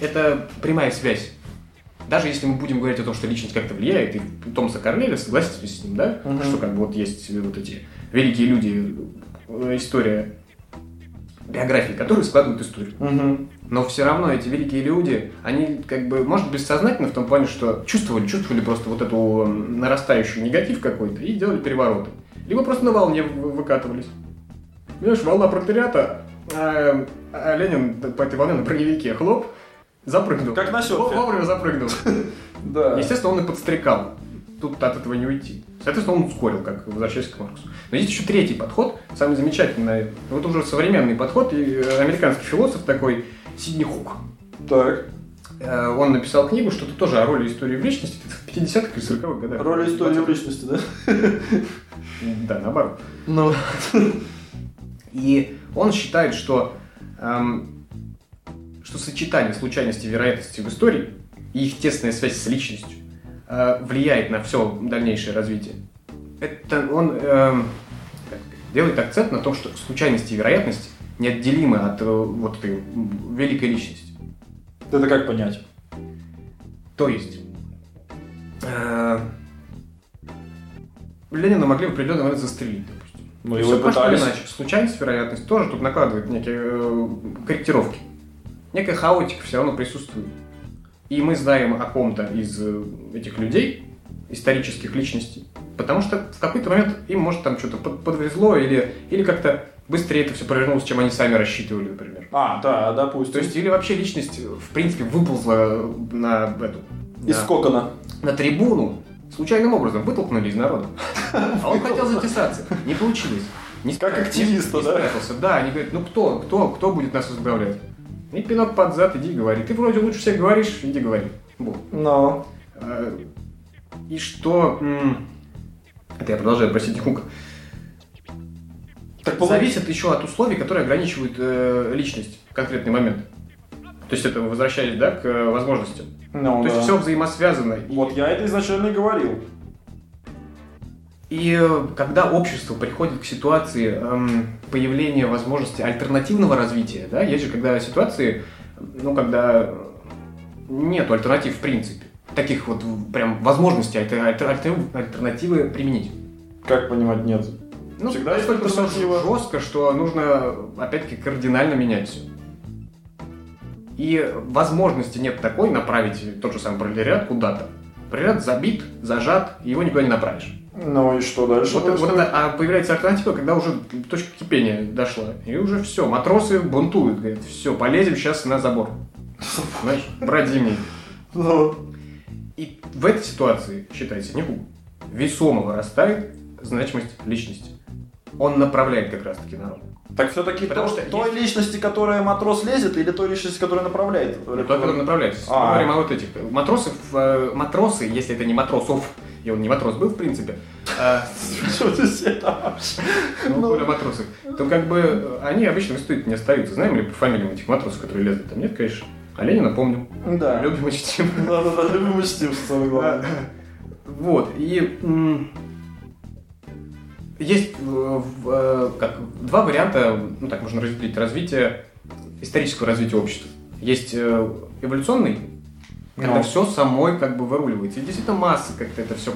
S2: это прямая связь. Даже если мы будем говорить о том, что личность как-то влияет, и Томаса Корнеля, согласитесь с ним, да?
S1: Мгм.
S2: Что как бы вот есть вот эти великие люди, э, история биографии, которые складывают историю.
S1: Мгм.
S2: Но все равно эти великие люди, они как бы, может, бессознательно в том плане, что чувствовали, чувствовали просто вот эту м, нарастающий негатив какой-то и делали перевороты. Либо просто на волне вы- выкатывались. Видишь, волна пролетариата, а, а Ленин по этой волне на броневике хлоп, запрыгнул.
S1: Как на серфе.
S2: Вовремя запрыгнул. <laughs>
S1: Да.
S2: Естественно, он и подстрекал. Тут от этого не уйти. Соответственно, он ускорил, как возвращаясь к Марксу. Но есть еще третий подход, самый замечательный. Вот уже современный подход, и э, американский философ такой Сидни Хук.
S1: Так.
S2: Э, Он написал книгу, что-то тоже о роли истории в личности в 50-х или 40-х годах.
S1: Роль истории в
S2: 20-х.
S1: личности, да?
S2: Да, наоборот.
S1: Ну.
S2: И он считает, что, эм, что сочетание случайности и вероятности в истории и их тесная связь с личностью э, влияет на все дальнейшее развитие. Это он сказать, делает акцент на том, что случайности и вероятности неотделимы от э, вот этой великой личности.
S1: Это как понять?
S2: То есть э, Ленина могли в определенный момент застрелить, допустим.
S1: Ну,
S2: И
S1: его пытались.
S2: иначе. Случайность, вероятность тоже тут накладывает некие э, корректировки. Некая хаотика все равно присутствует. И мы знаем о ком-то из э, этих людей, исторических личностей, потому что в какой-то момент им, может, там что-то под- подвезло или, или как-то быстрее это все провернулось, чем они сами рассчитывали, например.
S1: А, да, допустим.
S2: То есть, или вообще личность, в принципе, выползла на эту...
S1: Из
S2: на-
S1: кокона.
S2: на трибуну случайным образом вытолкнули из народа. <laughs> А он хотел затесаться. Не получилось. Не
S1: Как активиста, да?
S2: Да, они говорят, ну кто, кто, кто будет нас возглавлять? И пинок под зад, иди говори. Ты вроде лучше всех говоришь, иди говори. Вот.
S1: Но.
S2: А, И что... Это я продолжаю просить Хука.
S1: Так
S2: Зависит еще от условий, которые ограничивают э, личность в конкретный момент. То есть это возвращаясь, да, к э, возможностям.
S1: Ну,
S2: То
S1: да.
S2: есть все взаимосвязано.
S1: Вот я это изначально и говорил.
S2: И э, когда общество приходит к ситуации эм, появления возможности альтернативного развития, да, есть же когда ситуации, ну, когда нет альтернатив в принципе, таких вот прям возможностей альтер- альтер- альтер- альтернативы применить.
S1: Как понимать нет?
S2: Ну,
S1: Всегда
S2: настолько жестко, что нужно, опять-таки, кардинально менять все. И возможности нет такой направить тот же самый пролетариат куда-то. Пролетариат забит, зажат, его никуда не направишь.
S1: Ну и что дальше?
S2: Вот, вот это, а появляется альтернатива, когда уже точка кипения дошла. И уже все, матросы бунтуют, говорят, все, полезем сейчас на забор. Знаешь, зимний.
S1: Ну,
S2: И в этой ситуации, считайте, Нику, весомо вырастает значимость личности. Он направляет как раз-таки народ.
S1: Так все-таки
S2: Потому что
S1: той личности, которая матрос лезет, или той личности, которая направляет?
S2: Тот, который направляет.
S1: А.
S2: Мы говорим о вот этих. Матросы, э, матросы, если это не матросов, и он не матрос был, в принципе, а,
S1: Что здесь это?
S2: ну,
S1: Ну.
S2: матросы, то как бы э, они обычно в институте не остаются. Знаем ли по фамилиям этих матросов, которые лезут? Там нет, конечно. А Ленина помню.
S1: Да.
S2: Любим и чтим.
S1: Да-да-да, любимый стим, что самое главное. <laughs>
S2: Вот, и есть э, в, э, как, два варианта, ну так можно разделить, развитие, исторического развития общества. Есть э, эволюционный, когда
S1: Ну.
S2: все самой как бы выруливается. И действительно массы как-то это все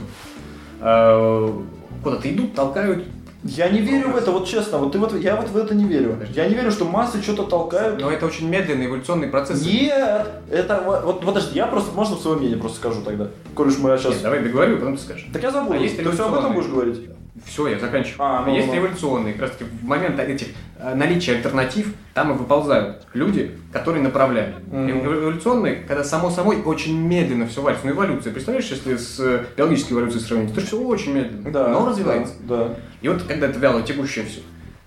S2: куда-то идут, толкают.
S1: Я не верю в это, вот честно, вот ты вот, я вот в это не верю. Я не верю, что массы что-то толкают.
S2: Но это очень медленный эволюционный процесс.
S1: Нет, это вот, вот подожди, я просто, можно свое мнение просто скажу тогда, коль уж мы сейчас...
S2: Нет, давай договорю, потом ты скажешь.
S1: Так я забыл,
S2: А есть
S1: ты все об этом будешь говорить?
S2: Все, я заканчиваю.
S1: А, ну,
S2: есть
S1: ну.
S2: эволюционные, как раз таки в момент этих э, наличия альтернатив, там и выползают люди, которые направляют.
S1: Мгм.
S2: И Эволюционные, когда само собой очень медленно все валится. Ну, эволюция, представляешь, если с э, биологической эволюцией сравнить, то все очень медленно,
S1: Да.
S2: но развивается.
S1: Да.
S2: И вот когда это вяло текущее все,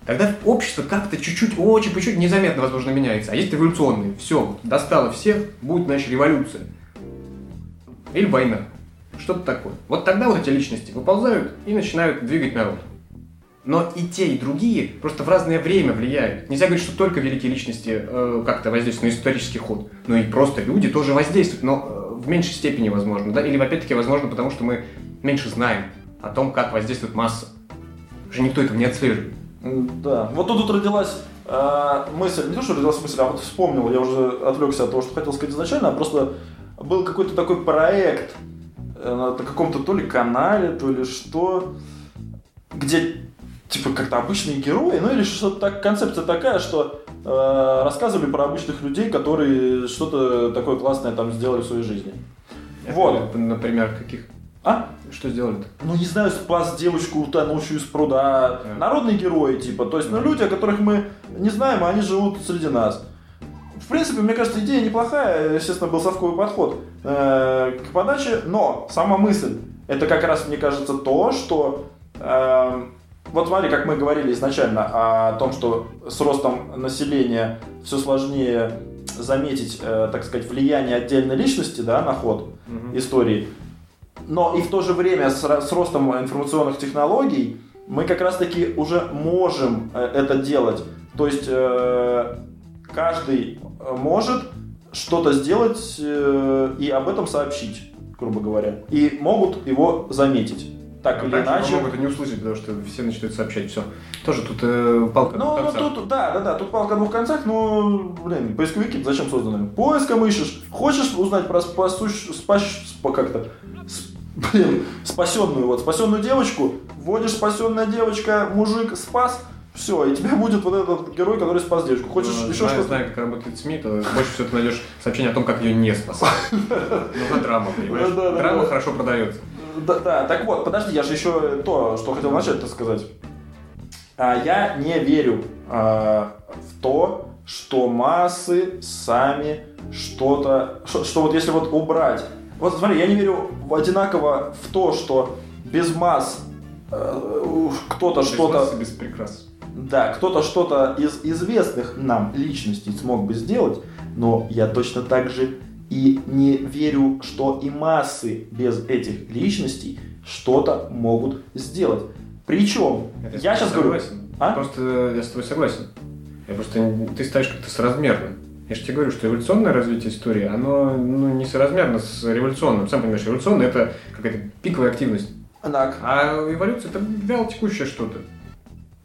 S2: тогда общество как-то чуть-чуть, очень по чуть незаметно, возможно, меняется. А есть эволюционные. Все, достало всех, будет, значит, революция. Или война. Что-то такое. Вот тогда вот эти личности выползают и начинают двигать народ. Но и те, и другие просто в разное время влияют. Нельзя говорить, что только великие личности э, как-то воздействуют на исторический ход. Но и просто люди тоже воздействуют, но э, в меньшей степени возможно. Да? Или, опять-таки, возможно, потому что мы меньше знаем о том, как воздействует масса. Уже никто этого не отслеживает.
S1: Да. Вот тут, тут родилась э, мысль, не то, что родилась мысль, а вот вспомнил, я уже отвлекся от того, что хотел сказать изначально, а просто был какой-то такой проект на каком-то то ли канале, то ли что, где типа как-то обычные герои, ну или что-то так, концепция такая, что э, рассказывали про обычных людей, которые что-то такое классное там сделали в своей жизни. Вот.
S2: Это, Например, каких?
S1: А?
S2: Что сделали-то?
S1: ну не знаю, спас девочку, утонувшую из пруда.
S2: Да.
S1: Народные герои, типа. То есть, ну, люди, о которых мы не знаем, а они живут среди нас. В принципе, мне кажется, идея неплохая. Естественно, был совковый подход э, к подаче. Но сама мысль, это как раз, мне кажется, то, что... э, вот смотри, как мы говорили изначально о том, что с ростом населения все сложнее заметить, э, так сказать, влияние отдельной личности да, на ход истории. Но и в то же время с, с ростом информационных технологий мы как раз-таки уже можем э, это делать. То есть э, каждый может что-то сделать э, и об этом сообщить, грубо говоря. И могут его заметить. Так
S2: А
S1: или иначе.
S2: могут и не услышать, потому что все начинают сообщать все. Тоже тут э, палка
S1: Ну, ну
S2: концах.
S1: тут, да, да, да, тут палка двух концах, но, блин, поисковики зачем созданы? Поиском ищешь. Хочешь узнать про спасущ, спас, спа- как-то, блин, спасенную, вот, спасенную девочку, вводишь спасенная девочка, мужик спас, все, и тебе <laughs> будет вот этот герой, который спас девочку. Хочешь
S2: Ну,
S1: еще
S2: знаю,
S1: что-то?
S2: знаю, как работает СМИ, то больше всего ты найдешь сообщение о том, как ее не спасать. <laughs> Нужна драма, понимаешь? Драма хорошо продается.
S1: Да, да, так вот, подожди, я же еще то, что хотел начать-то сказать. А, я не верю а, в то, что массы сами что-то... Что, что вот если вот убрать... Вот смотри, я не верю одинаково в то, что без масс э, кто-то
S2: Без
S1: что-то...
S2: без прикрас.
S1: Да, кто-то что-то из известных нам личностей смог бы сделать, но я точно так же И не верю, что и массы без этих личностей что-то могут сделать. Причем,
S2: Это
S1: я сейчас
S2: тобой
S1: говорю...
S2: согласен.
S1: А?
S2: Просто я с тобой согласен. Я просто ты ставишь как-то соразмерно. Я же тебе говорю, что эволюционное развитие истории, оно ну, не соразмерно с революционным. Сам понимаешь, эволюционное это какая-то пиковая активность.
S1: Так.
S2: А эволюция это вяло текущее что-то.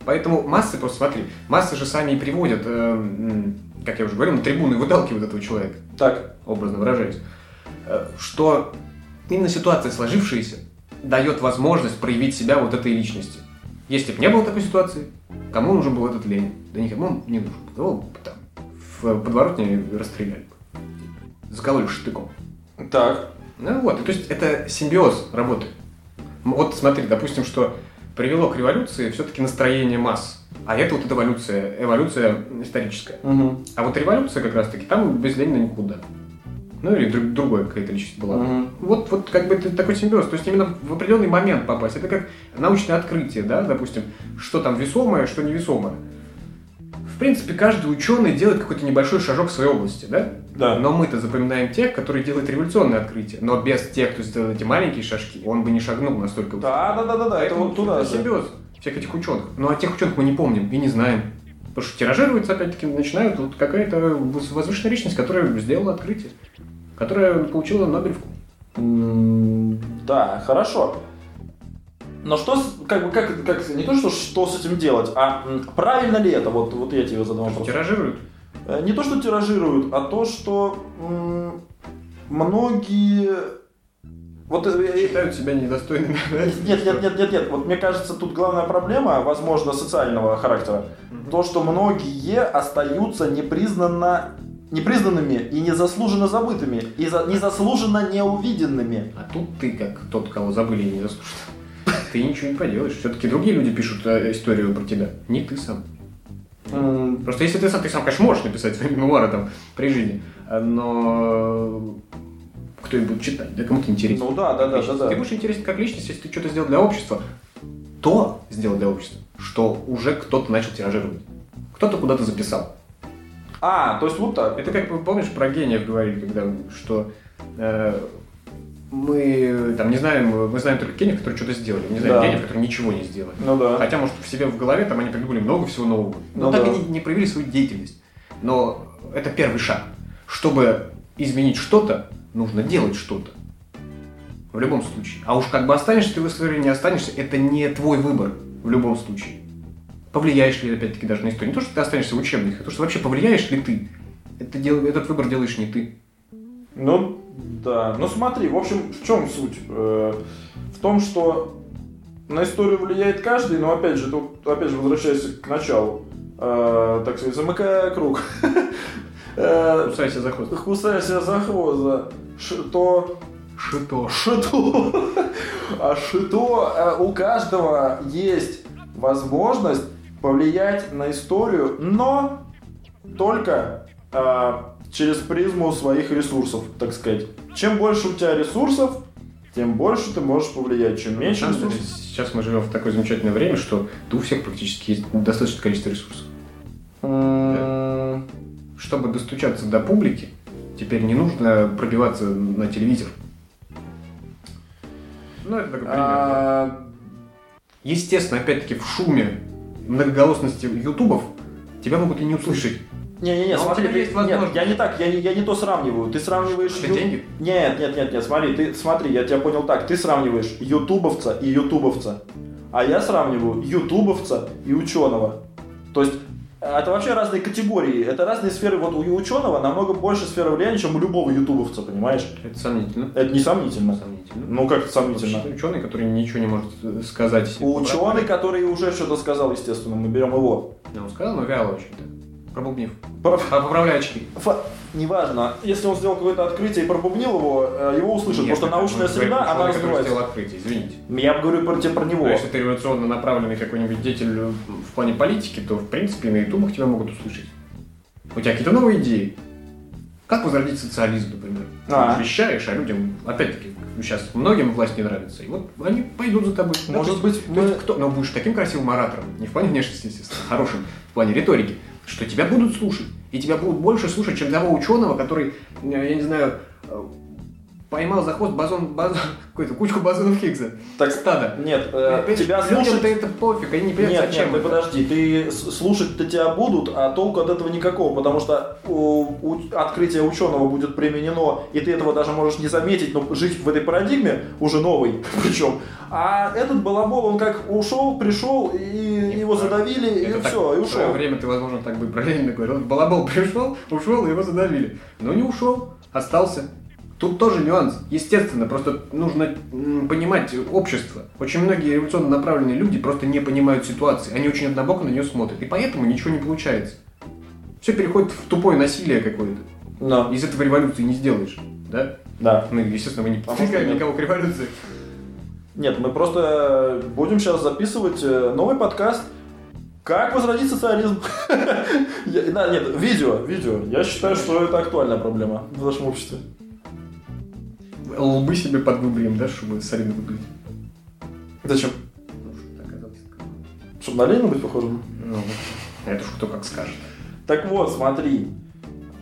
S2: Поэтому массы, просто смотри, массы же сами и приводят, э, как я уже говорил, на трибуны выталкивают этого человека,
S1: Так.
S2: образно выражаясь, э, что именно ситуация сложившаяся дает возможность проявить себя вот этой личности. Если бы не было такой ситуации, кому нужен был этот Ленин? Да никому не нужен. Его бы там в подворотне расстреляли бы. Закололи штыком.
S1: Так.
S2: Ну вот, и то есть это симбиоз работает. М, Вот смотри, допустим, что привело к революции все-таки настроение масс. А это вот эволюция, эволюция историческая.
S1: Мгм.
S2: А вот революция как раз-таки, там без Ленина никуда. Ну или друг, другая какая-то личность была.
S1: Мгм.
S2: Вот, вот как бы это такой симбиоз. То есть именно в определенный момент попасть. Это как научное открытие, да, допустим, что там весомое, что невесомое. В принципе, каждый ученый делает какой-то небольшой шажок в своей области, да?
S1: Да.
S2: Но мы-то запоминаем тех, которые делают революционные открытия. Но без тех, кто сделал эти маленькие шажки, он бы не шагнул настолько.
S1: Да, да, да, да, да. Это вот туда
S2: симбиоз всех этих ученых. Ну а тех ученых мы не помним и не знаем. Потому что тиражируется, опять-таки, начинают вот какая-то воз- возвышенная личность, которая сделала открытие, которая получила Нобелевку.
S1: Да, хорошо. Но что, как бы, как, как, не то, что, что с этим делать, а правильно ли это? Вот, вот я тебе задам вопрос.
S2: Тиражируют.
S1: Э, Не то, что тиражируют, а то, что м, многие... Вот, э, э,
S2: Считают себя недостойными.
S1: нет, нет, нет, нет, нет. Вот мне кажется, тут главная проблема, возможно, социального характера. То, что многие остаются непризнанно непризнанными и незаслуженно забытыми, и за- незаслуженно неувиденными.
S2: А тут ты, как тот, кого забыли и не заслужил. Ты ничего не поделаешь. Все-таки другие люди пишут э, историю про тебя. Не ты сам. Просто если ты сам, ты сам, конечно, можешь написать свои мемуары там при жизни, а, но кто их будет читать? Да кому-то интересно.
S1: Ну да, да, да, да, да.
S2: Ты будешь интересен как личность, если ты что-то сделал для общества, то сделал для общества, что уже кто-то начал тиражировать. Кто-то куда-то записал.
S1: А, то есть вот так.
S2: Это как помнишь про гениев говорили, когда что э, мы там не знаем, мы знаем только гениев, которые что-то сделали, не знаем
S1: Да.
S2: гениев, которые ничего не сделали.
S1: Ну да.
S2: Хотя, может, в себе в голове там они придумали много всего нового. Но
S1: Ну
S2: так
S1: да.
S2: и не, не проявили свою деятельность. Но это первый шаг. Чтобы изменить что-то, нужно делать что-то. В любом случае. А уж как бы останешься ты в истории, не останешься, это не твой выбор в любом случае. Повлияешь ли, опять-таки, даже на историю. Не то, что ты останешься в учебниках, а то, что вообще повлияешь ли ты. Это дел- этот выбор делаешь не ты.
S1: Ну, да. Ну смотри, в общем, в чем суть? Э, В том, что на историю влияет каждый, но опять же, тут, опять же, возвращаясь к началу, э, так сказать, замыкая круг, <laughs> э,
S2: Кусайся за хвост.
S1: кусайся за хвост, да, ш- то
S2: Шито.
S1: Шито. <laughs> А шито у каждого есть возможность повлиять на историю, но только через призму своих ресурсов, так сказать. Чем больше у тебя ресурсов, тем больше ты можешь повлиять. Чем меньше
S2: На самом деле,
S1: ресурсов.
S2: Сейчас мы живем в такое замечательное время, что да у всех практически есть достаточное количество ресурсов.
S1: М,
S2: Чтобы достучаться до публики, теперь не нужно пробиваться на телевизор. Ну, это такой пример. да.
S1: а,
S2: Естественно, опять-таки, в шуме многоголосности ютубов тебя могут и не услышать.
S1: Не-не-не, смотри, ты-
S2: есть
S1: нет, я не так, я не, я не то сравниваю. Ты сравниваешь...
S2: Это
S1: ю-
S2: деньги?
S1: Нет, нет, нет, нет, смотри, ты смотри, я тебя понял так. Ты сравниваешь ютубовца и ютубовца, а я сравниваю ютубовца и ученого. То есть э, это вообще разные категории, это разные сферы. Вот у ученого намного больше сферы влияния, чем у любого ютубовца, понимаешь?
S2: Это сомнительно.
S1: Это несомнительно.
S2: Сомнительно.
S1: Ну как это сомнительно?
S2: Вообще, Ученый, который ничего не может э, сказать.
S1: У ученый, который уже что-то сказал, естественно, мы берем его.
S2: Ну, он сказал, но вяло очень-то. Пробубнив.
S1: Про-
S2: А поправляй очки.
S1: Фа- Неважно, если он сделал какое-то открытие и пробубнил его, э, его услышат,
S2: Нет,
S1: потому что научная среда, она развивается.
S2: сделал открытие, извините.
S1: Я говорю про, тебе про него.
S2: Но если ты революционно направленный какой-нибудь деятель э, в плане политики, то, в принципе, на ютубах тебя могут услышать. У тебя какие-то новые идеи. Как возродить социализм, например?
S1: А.
S2: Ты вещаешь, а людям, опять-таки, сейчас многим власть не нравится. И вот они пойдут за тобой. Да,
S1: Может
S2: есть-
S1: быть, мы-
S2: кто, но будешь таким красивым оратором, не в плане внешности, естественно, а хорошим, в плане риторики, что тебя будут слушать. И тебя будут больше слушать, чем того ученого, который, э, я не знаю, э, поймал за хвост базон, базон <laughs> какую-то кучку базонов Хиггса.
S1: Так,
S2: Стадо.
S1: Нет, э, тебя
S2: Людям-то
S1: слушать...
S2: это пофиг, они не понимают,
S1: Нет,
S2: зачем
S1: нет, ты подожди, ты слушать-то тебя будут, а толку от этого никакого, потому что у- у- открытие ученого будет применено, и ты этого даже можешь не заметить, но жить в этой парадигме уже новый, <laughs> причем. А этот балабол, он как ушел, пришел, и его задавили, и
S2: так,
S1: все, и
S2: В свое
S1: ушел.
S2: время ты, возможно, так бы про Ленина говорил. Балабол <laughs> пришел, ушел, и его задавили. Но не ушел, остался. Тут тоже нюанс. Естественно, просто нужно понимать общество. Очень многие революционно направленные люди просто не понимают ситуации. Они очень однобоко на нее смотрят. И поэтому ничего не получается. Все переходит в тупое насилие какое-то.
S1: Да,
S2: Из этого революции не сделаешь. Да?
S1: да.
S2: Ну, естественно, мы не
S1: А нет.
S2: никого к революции.
S1: Нет, мы просто будем сейчас записывать э, новый подкаст «Как возродить социализм». <laughs> Я- Да, нет, видео, видео. Я считаю, что это актуальная проблема в нашем обществе.
S2: Лбы себе подвыбрием, да, чтобы солидно выглядеть.
S1: Зачем?
S2: Ну.
S1: Чтобы на Ленина быть похожим?
S2: Ну, это уж кто как скажет.
S1: Так вот, смотри.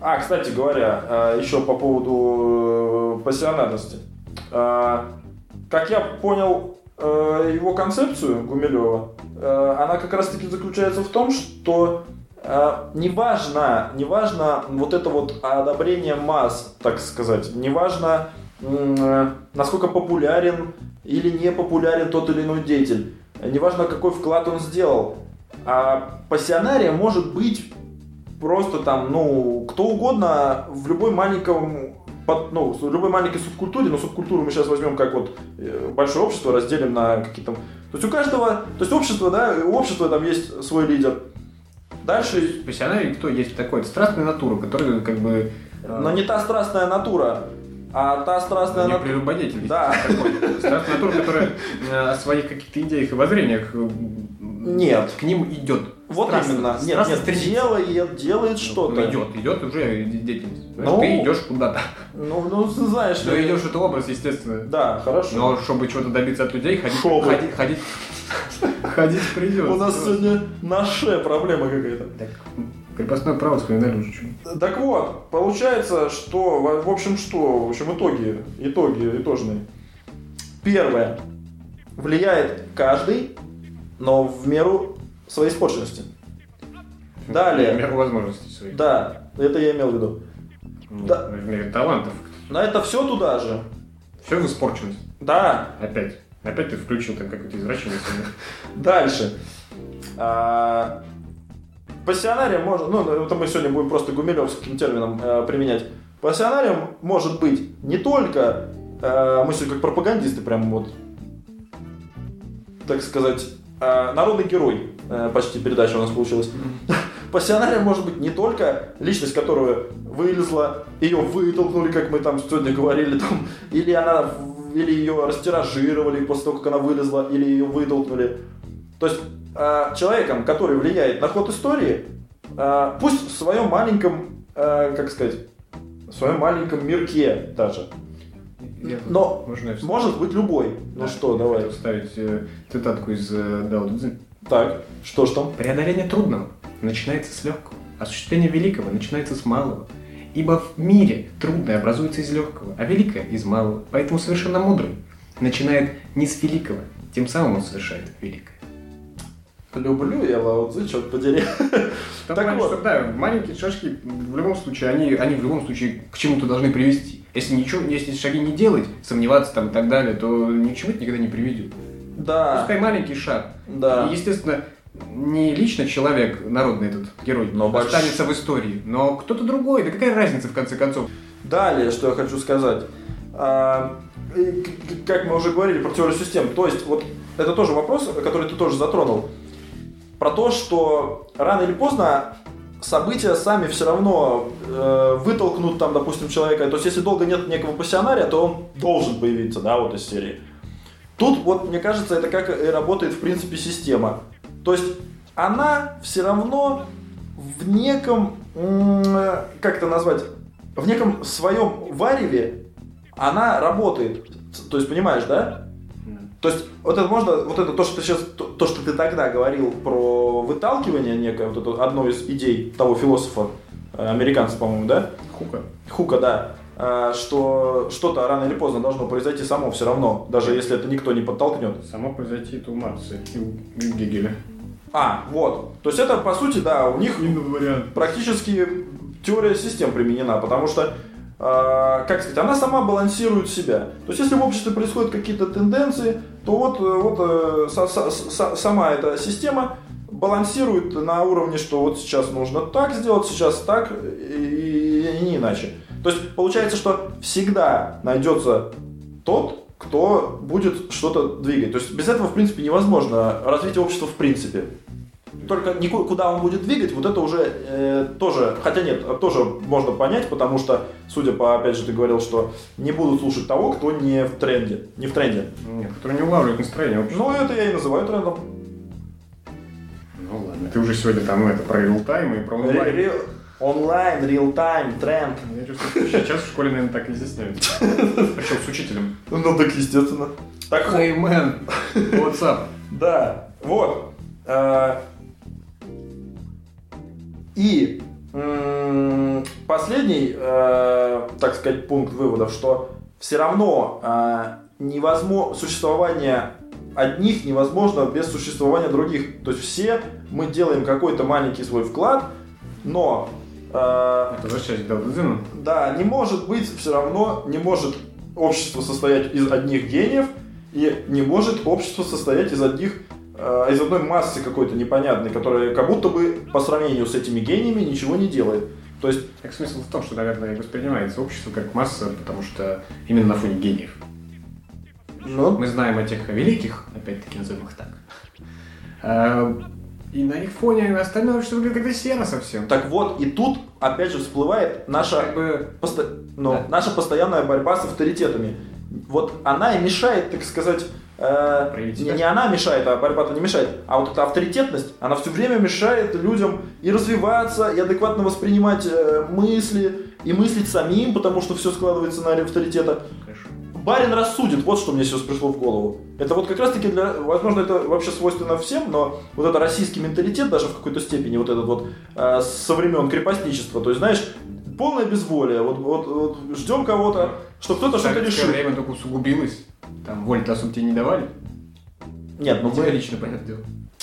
S1: А, кстати говоря, э, еще по поводу э, пассионарности. Э, Как я понял э, его концепцию Гумилева, э, она как раз таки заключается в том, что неважно, неважно вот это вот одобрение масс, так сказать, неважно, насколько популярен или не популярен тот или иной деятель, неважно, какой вклад он сделал, а пассионария может быть просто там, ну, кто угодно в любой маленьком под- ну, в любой маленькой субкультуре, но субкультуру мы сейчас возьмем как вот э, большое общество, разделим на какие-то... То есть у каждого, то есть общество, да, у общества там есть свой лидер. Дальше,
S2: Пассионарий кто есть такой? Это страстная натура, которая как бы... э,
S1: но не та страстная натура, а та страстная натура...
S2: прелюбодетель.
S1: Да.
S2: Страстная натура, которая э, о своих каких-то идеях и воззрениях э,
S1: Нет.
S2: к ним идет.
S1: Вот
S2: Страстно-
S1: именно. Нет,
S2: страстно
S1: нет,
S2: стремится.
S1: делает, делает
S2: Ну,
S1: что-то.
S2: идет, идет уже деятельность.
S1: Ну.
S2: Ты идешь куда-то.
S1: Ну, ну, знаешь
S2: Но
S1: ли.
S2: идешь это образ, естественно.
S1: Да, хорошо.
S2: Но чтобы чего-то добиться от людей, ходить,
S1: Шобы.
S2: ходить, ходить, <laughs> ходить придется.
S1: У нас сегодня наша проблема какая-то.
S2: Так, крепостное право вспоминали уже что
S1: Так вот, получается, что, в общем, что, в общем, итоги, итоги, итожные. Первое. Влияет каждый, но в меру своей испорченности. Далее.
S2: В меру возможностей своих.
S1: Да, это я имел в виду.
S2: Ну,
S1: Да.
S2: В мере талантов.
S1: Но это все туда же.
S2: Все в испорченность.
S1: Да,
S2: Опять. Опять ты включил там какое-то извращение. себе. <laughs>
S1: Дальше. А, Пассионарием может, ну, это мы сегодня будем просто гумилевским термином э, применять. Пассионарием может быть не только, э, мы сегодня как пропагандисты прям вот, так сказать, э, народный герой, э, почти передача у нас получилась. Пассионарием может быть не только личность, которая вылезла, ее вытолкнули, как мы там сегодня говорили, там, или она, или ее растиражировали после того, как она вылезла, или ее вытолкнули. То есть человеком, который влияет на ход истории, э, пусть в своем маленьком, э, как сказать, в своем маленьком мирке даже.
S2: Я-
S1: Но
S2: Можно я
S1: может быть любой. Ну
S2: Да.
S1: что, давай.
S2: Хотел вставить э, цитатку из э, Дао Цзин.
S1: Так, что ж там?
S2: Преодоление трудного начинается с легкого. Осуществление великого начинается с малого. Ибо в мире трудное образуется из легкого, а великое из малого. Поэтому совершенно мудрый начинает не с великого, тем самым он совершает великое.
S1: Люблю я Лао Цзы, черт подери. Так вот.
S2: да, маленькие шажки в любом случае, они, они в любом случае к чему-то должны привести. Если ничего, если шаги не делать, сомневаться там и так далее, то ничего это никогда не приведет.
S1: Да,
S2: Пускай маленький шаг.
S1: да.
S2: И, естественно, не лично человек, народный этот герой,
S1: Но больш-
S2: останется в истории, но кто-то другой. Да какая разница в конце концов?
S1: Далее, что я хочу сказать. А, к- к- как мы уже говорили про теорию систем, то есть вот это тоже вопрос, который ты тоже затронул, про то, что рано или поздно события сами все равно э, вытолкнут там, допустим, человека. То есть если долго нет некого пассионария, то он должен появиться, да, вот из серии. Тут вот, мне кажется, это как и работает в принципе система. То есть она все равно в неком, как это назвать, в неком своем вареве она работает. То есть, понимаешь, да? То есть, вот это можно, вот это то, что ты сейчас, то, то, что ты тогда говорил про выталкивание некое, вот это одно из идей того философа, э, американца, по-моему, да?
S2: Хука.
S1: Хука, да. э, что что-то рано или поздно должно произойти само все равно, даже если это никто не подтолкнет.
S2: Само произойти это у Маркса и у Гегеля.
S1: А, вот. То есть это, по сути, да, у них практически теория систем применена, потому что, как сказать, она сама балансирует себя. То есть если в обществе происходят какие-то тенденции, то вот, э, вот со- со- со- сама эта система балансирует на уровне, что вот сейчас нужно так сделать, сейчас так и, и не иначе. То есть получается, что всегда найдется тот, кто будет что-то двигать. То есть без этого, в принципе, невозможно развитие общества в принципе. Только куда он будет двигать, вот это уже э, тоже, хотя нет, тоже можно понять, потому что, судя по, опять же, ты говорил, что не будут слушать того, кто не в тренде, не в тренде.
S2: Нет, который не улавливает настроение общества.
S1: Ну, это я и называю трендом.
S2: Ну ладно, ты уже сегодня там это про реал-тайм и про
S1: Ре-
S2: онлайн.
S1: ре- Онлайн, реал-тайм, тренд.
S2: Я чувствую, что сейчас в школе, наверное, так изъясняют. <laughs> Причем с учителем.
S1: Ну, так естественно. Так,
S2: Hey man, <laughs> what's up?
S1: Да, вот. Э, И м, последний, э, так сказать, пункт выводов, что все равно невозможно существование одних невозможно без существования других. То есть все мы делаем какой-то маленький свой вклад, но э,
S2: Это возвращаясь к
S1: да, не может быть все равно, не может общество состоять из одних гениев, и не может общество состоять из одних, э, из одной массы какой-то непонятной, которая как будто бы по сравнению с этими гениями ничего не делает. То есть,
S2: Так смысл в том, что, наверное, воспринимается общество как масса, потому что именно на фоне гениев.
S1: ну,
S2: Мы знаем этих великих, опять-таки назовем их так. А, И на их фоне остальное общество выглядит как-то серо совсем.
S1: так вот, и тут опять же всплывает наша,
S2: Как бы
S1: посто- ну,
S2: Да.
S1: наша постоянная борьба с авторитетами. Вот она и мешает, так сказать, э, не, она мешает, а борьба-то не мешает, а вот эта авторитетность, она все время мешает людям и развиваться, и адекватно воспринимать э, мысли, и мыслить самим, потому что все складывается на авторитета.
S2: Хорошо.
S1: Барин рассудит, вот что мне сейчас пришло в голову. Это вот как раз таки для, возможно, это вообще свойственно всем, но вот это российский менталитет даже в какой-то степени, вот этот вот э, со времен крепостничества, то есть, знаешь, полное безволие, вот, вот, вот ждем кого-то, что кто-то что-то решит.
S2: время только усугубилось. Там воль-то особо тебе не давали.
S1: Нет, ну мы,
S2: лично, понятное дело.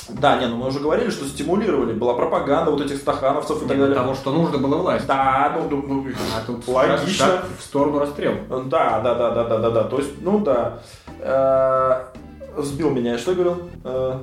S1: да, не, ну мы уже говорили, что стимулировали, была пропаганда вот этих стахановцев и так
S2: Именно
S1: далее.
S2: того, что нужно было власть.
S1: Да, ну, ну, ну,
S2: А тут
S1: Логично.
S2: шаг в сторону расстрела.
S1: Да, да, да, да, да, да, да. То есть, ну да. Э, Сбил меня, что я говорил? Э,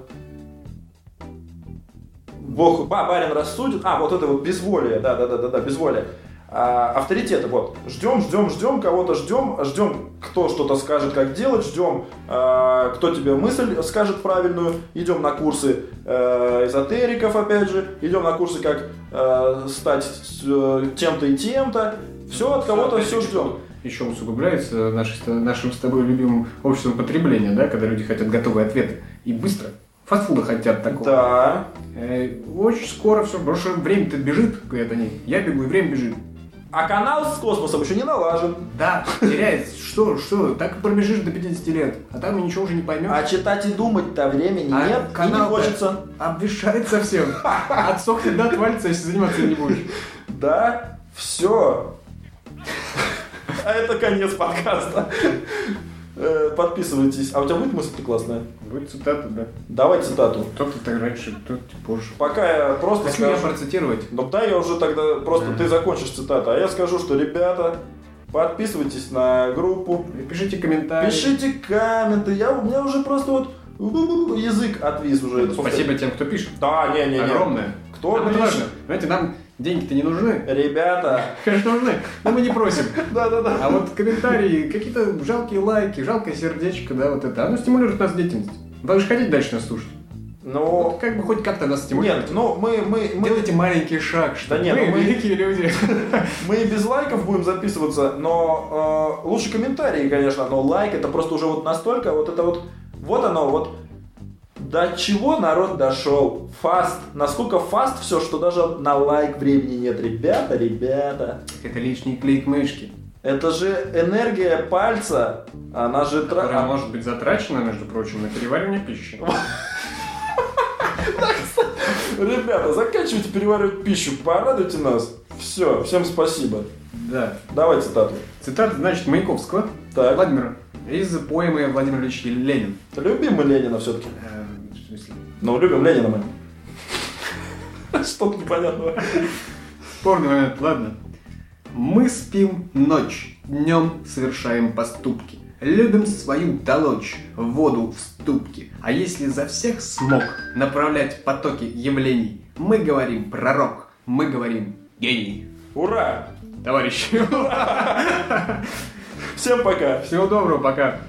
S1: Бог, ба, барин рассудит. А, вот это вот безволие, да, да, да, да, да, безволие. А, авторитеты, вот. Ждем, ждем, ждем, кого-то ждем, ждем, кто что-то скажет, как делать, ждем, э, кто тебе мысль скажет правильную, идем на курсы э, эзотериков, опять же, идем на курсы, как э, стать э, тем-то и тем-то. Все от кого-то все ждем.
S2: Еще усугубляется наши с- нашим с тобой любимым обществом потребления, да, когда люди хотят готовые ответы. И быстро. Фастфуда хотят такого.
S1: Да.
S2: Э, очень скоро все, потому что время-то бежит, говорят они. Я бегу, и время бежит.
S1: А канал с космосом еще не налажен.
S2: Да, теряется. Что, что, так и пробежишь до 50 лет, а там ничего уже не поймешь.
S1: А читать и думать-то времени
S2: А
S1: нет, и не хочется.
S2: Обвешает совсем. <laughs> Отсохнет, да, отвалится, если заниматься не будешь.
S1: Да, все. А это конец подкаста. Э, Подписывайтесь. А у тебя будет мысль-то классная?
S2: Будет цитата, да.
S1: Давай цитату.
S2: Кто-то так раньше, кто-то позже.
S1: Пока я просто
S2: Хочу я
S1: скажу.
S2: процитировать.
S1: Ну да, я уже тогда просто
S2: Да.
S1: ты закончишь цитату. А я скажу, что ребята, подписывайтесь на группу,
S2: Пишите комментарии.
S1: пишите комменты. Я, у меня уже просто вот язык отвис уже.
S2: Спасибо тем, кто пишет.
S1: Да, не-не-не.
S2: Огромное.
S1: Кто
S2: Нам
S1: пишет?
S2: важно. Знаете, нам деньги-то не нужны.
S1: Ребята,
S2: Конечно, нужны, но мы не просим. <laughs>
S1: да-да-да.
S2: А вот комментарии, какие-то жалкие лайки, жалкое сердечко, да, вот это, оно стимулирует нас деятельность. Вы же хотите дальше нас слушать. Вот
S1: Ну,
S2: как бы хоть как-то нас стимулирует.
S1: нет, ну мы, мы, мы,
S2: Делайте маленький шаг, что
S1: Да нет,
S2: мы
S1: ну мы-
S2: великие люди. <laughs>
S1: мы и без лайков будем записываться, но э, лучше комментарии, конечно, но лайк это просто уже вот настолько, вот это вот, вот оно, вот до чего народ дошел. Фаст. Насколько фаст все, что даже на лайк времени нет. Ребята, ребята.
S2: Это лишний клик мышки,
S1: Это же энергия пальца. Она же... тра-
S2: которая
S1: а-
S2: может быть затрачена, между прочим, на переваривание пищи.
S1: Ребята, заканчивайте переваривать пищу. Порадуйте нас. Все, всем спасибо.
S2: Да.
S1: Давай цитату.
S2: Цитата, значит, Маяковского,
S1: Так.
S2: Владимира, из поэмы Владимир Ильич Ленин.
S1: Любим мы Ленина все-таки. Ну, любим Ленина мы. <laughs> Что-то непонятного.
S2: Спорный момент, ладно. Мы спим ночь, днем совершаем поступки. Любим свою толочь, воду в ступке. А если за всех смог направлять потоки явлений, мы говорим пророк, мы говорим гений.
S1: Ура!
S2: Товарищи, <laughs>
S1: Всем пока!
S2: всего доброго, пока.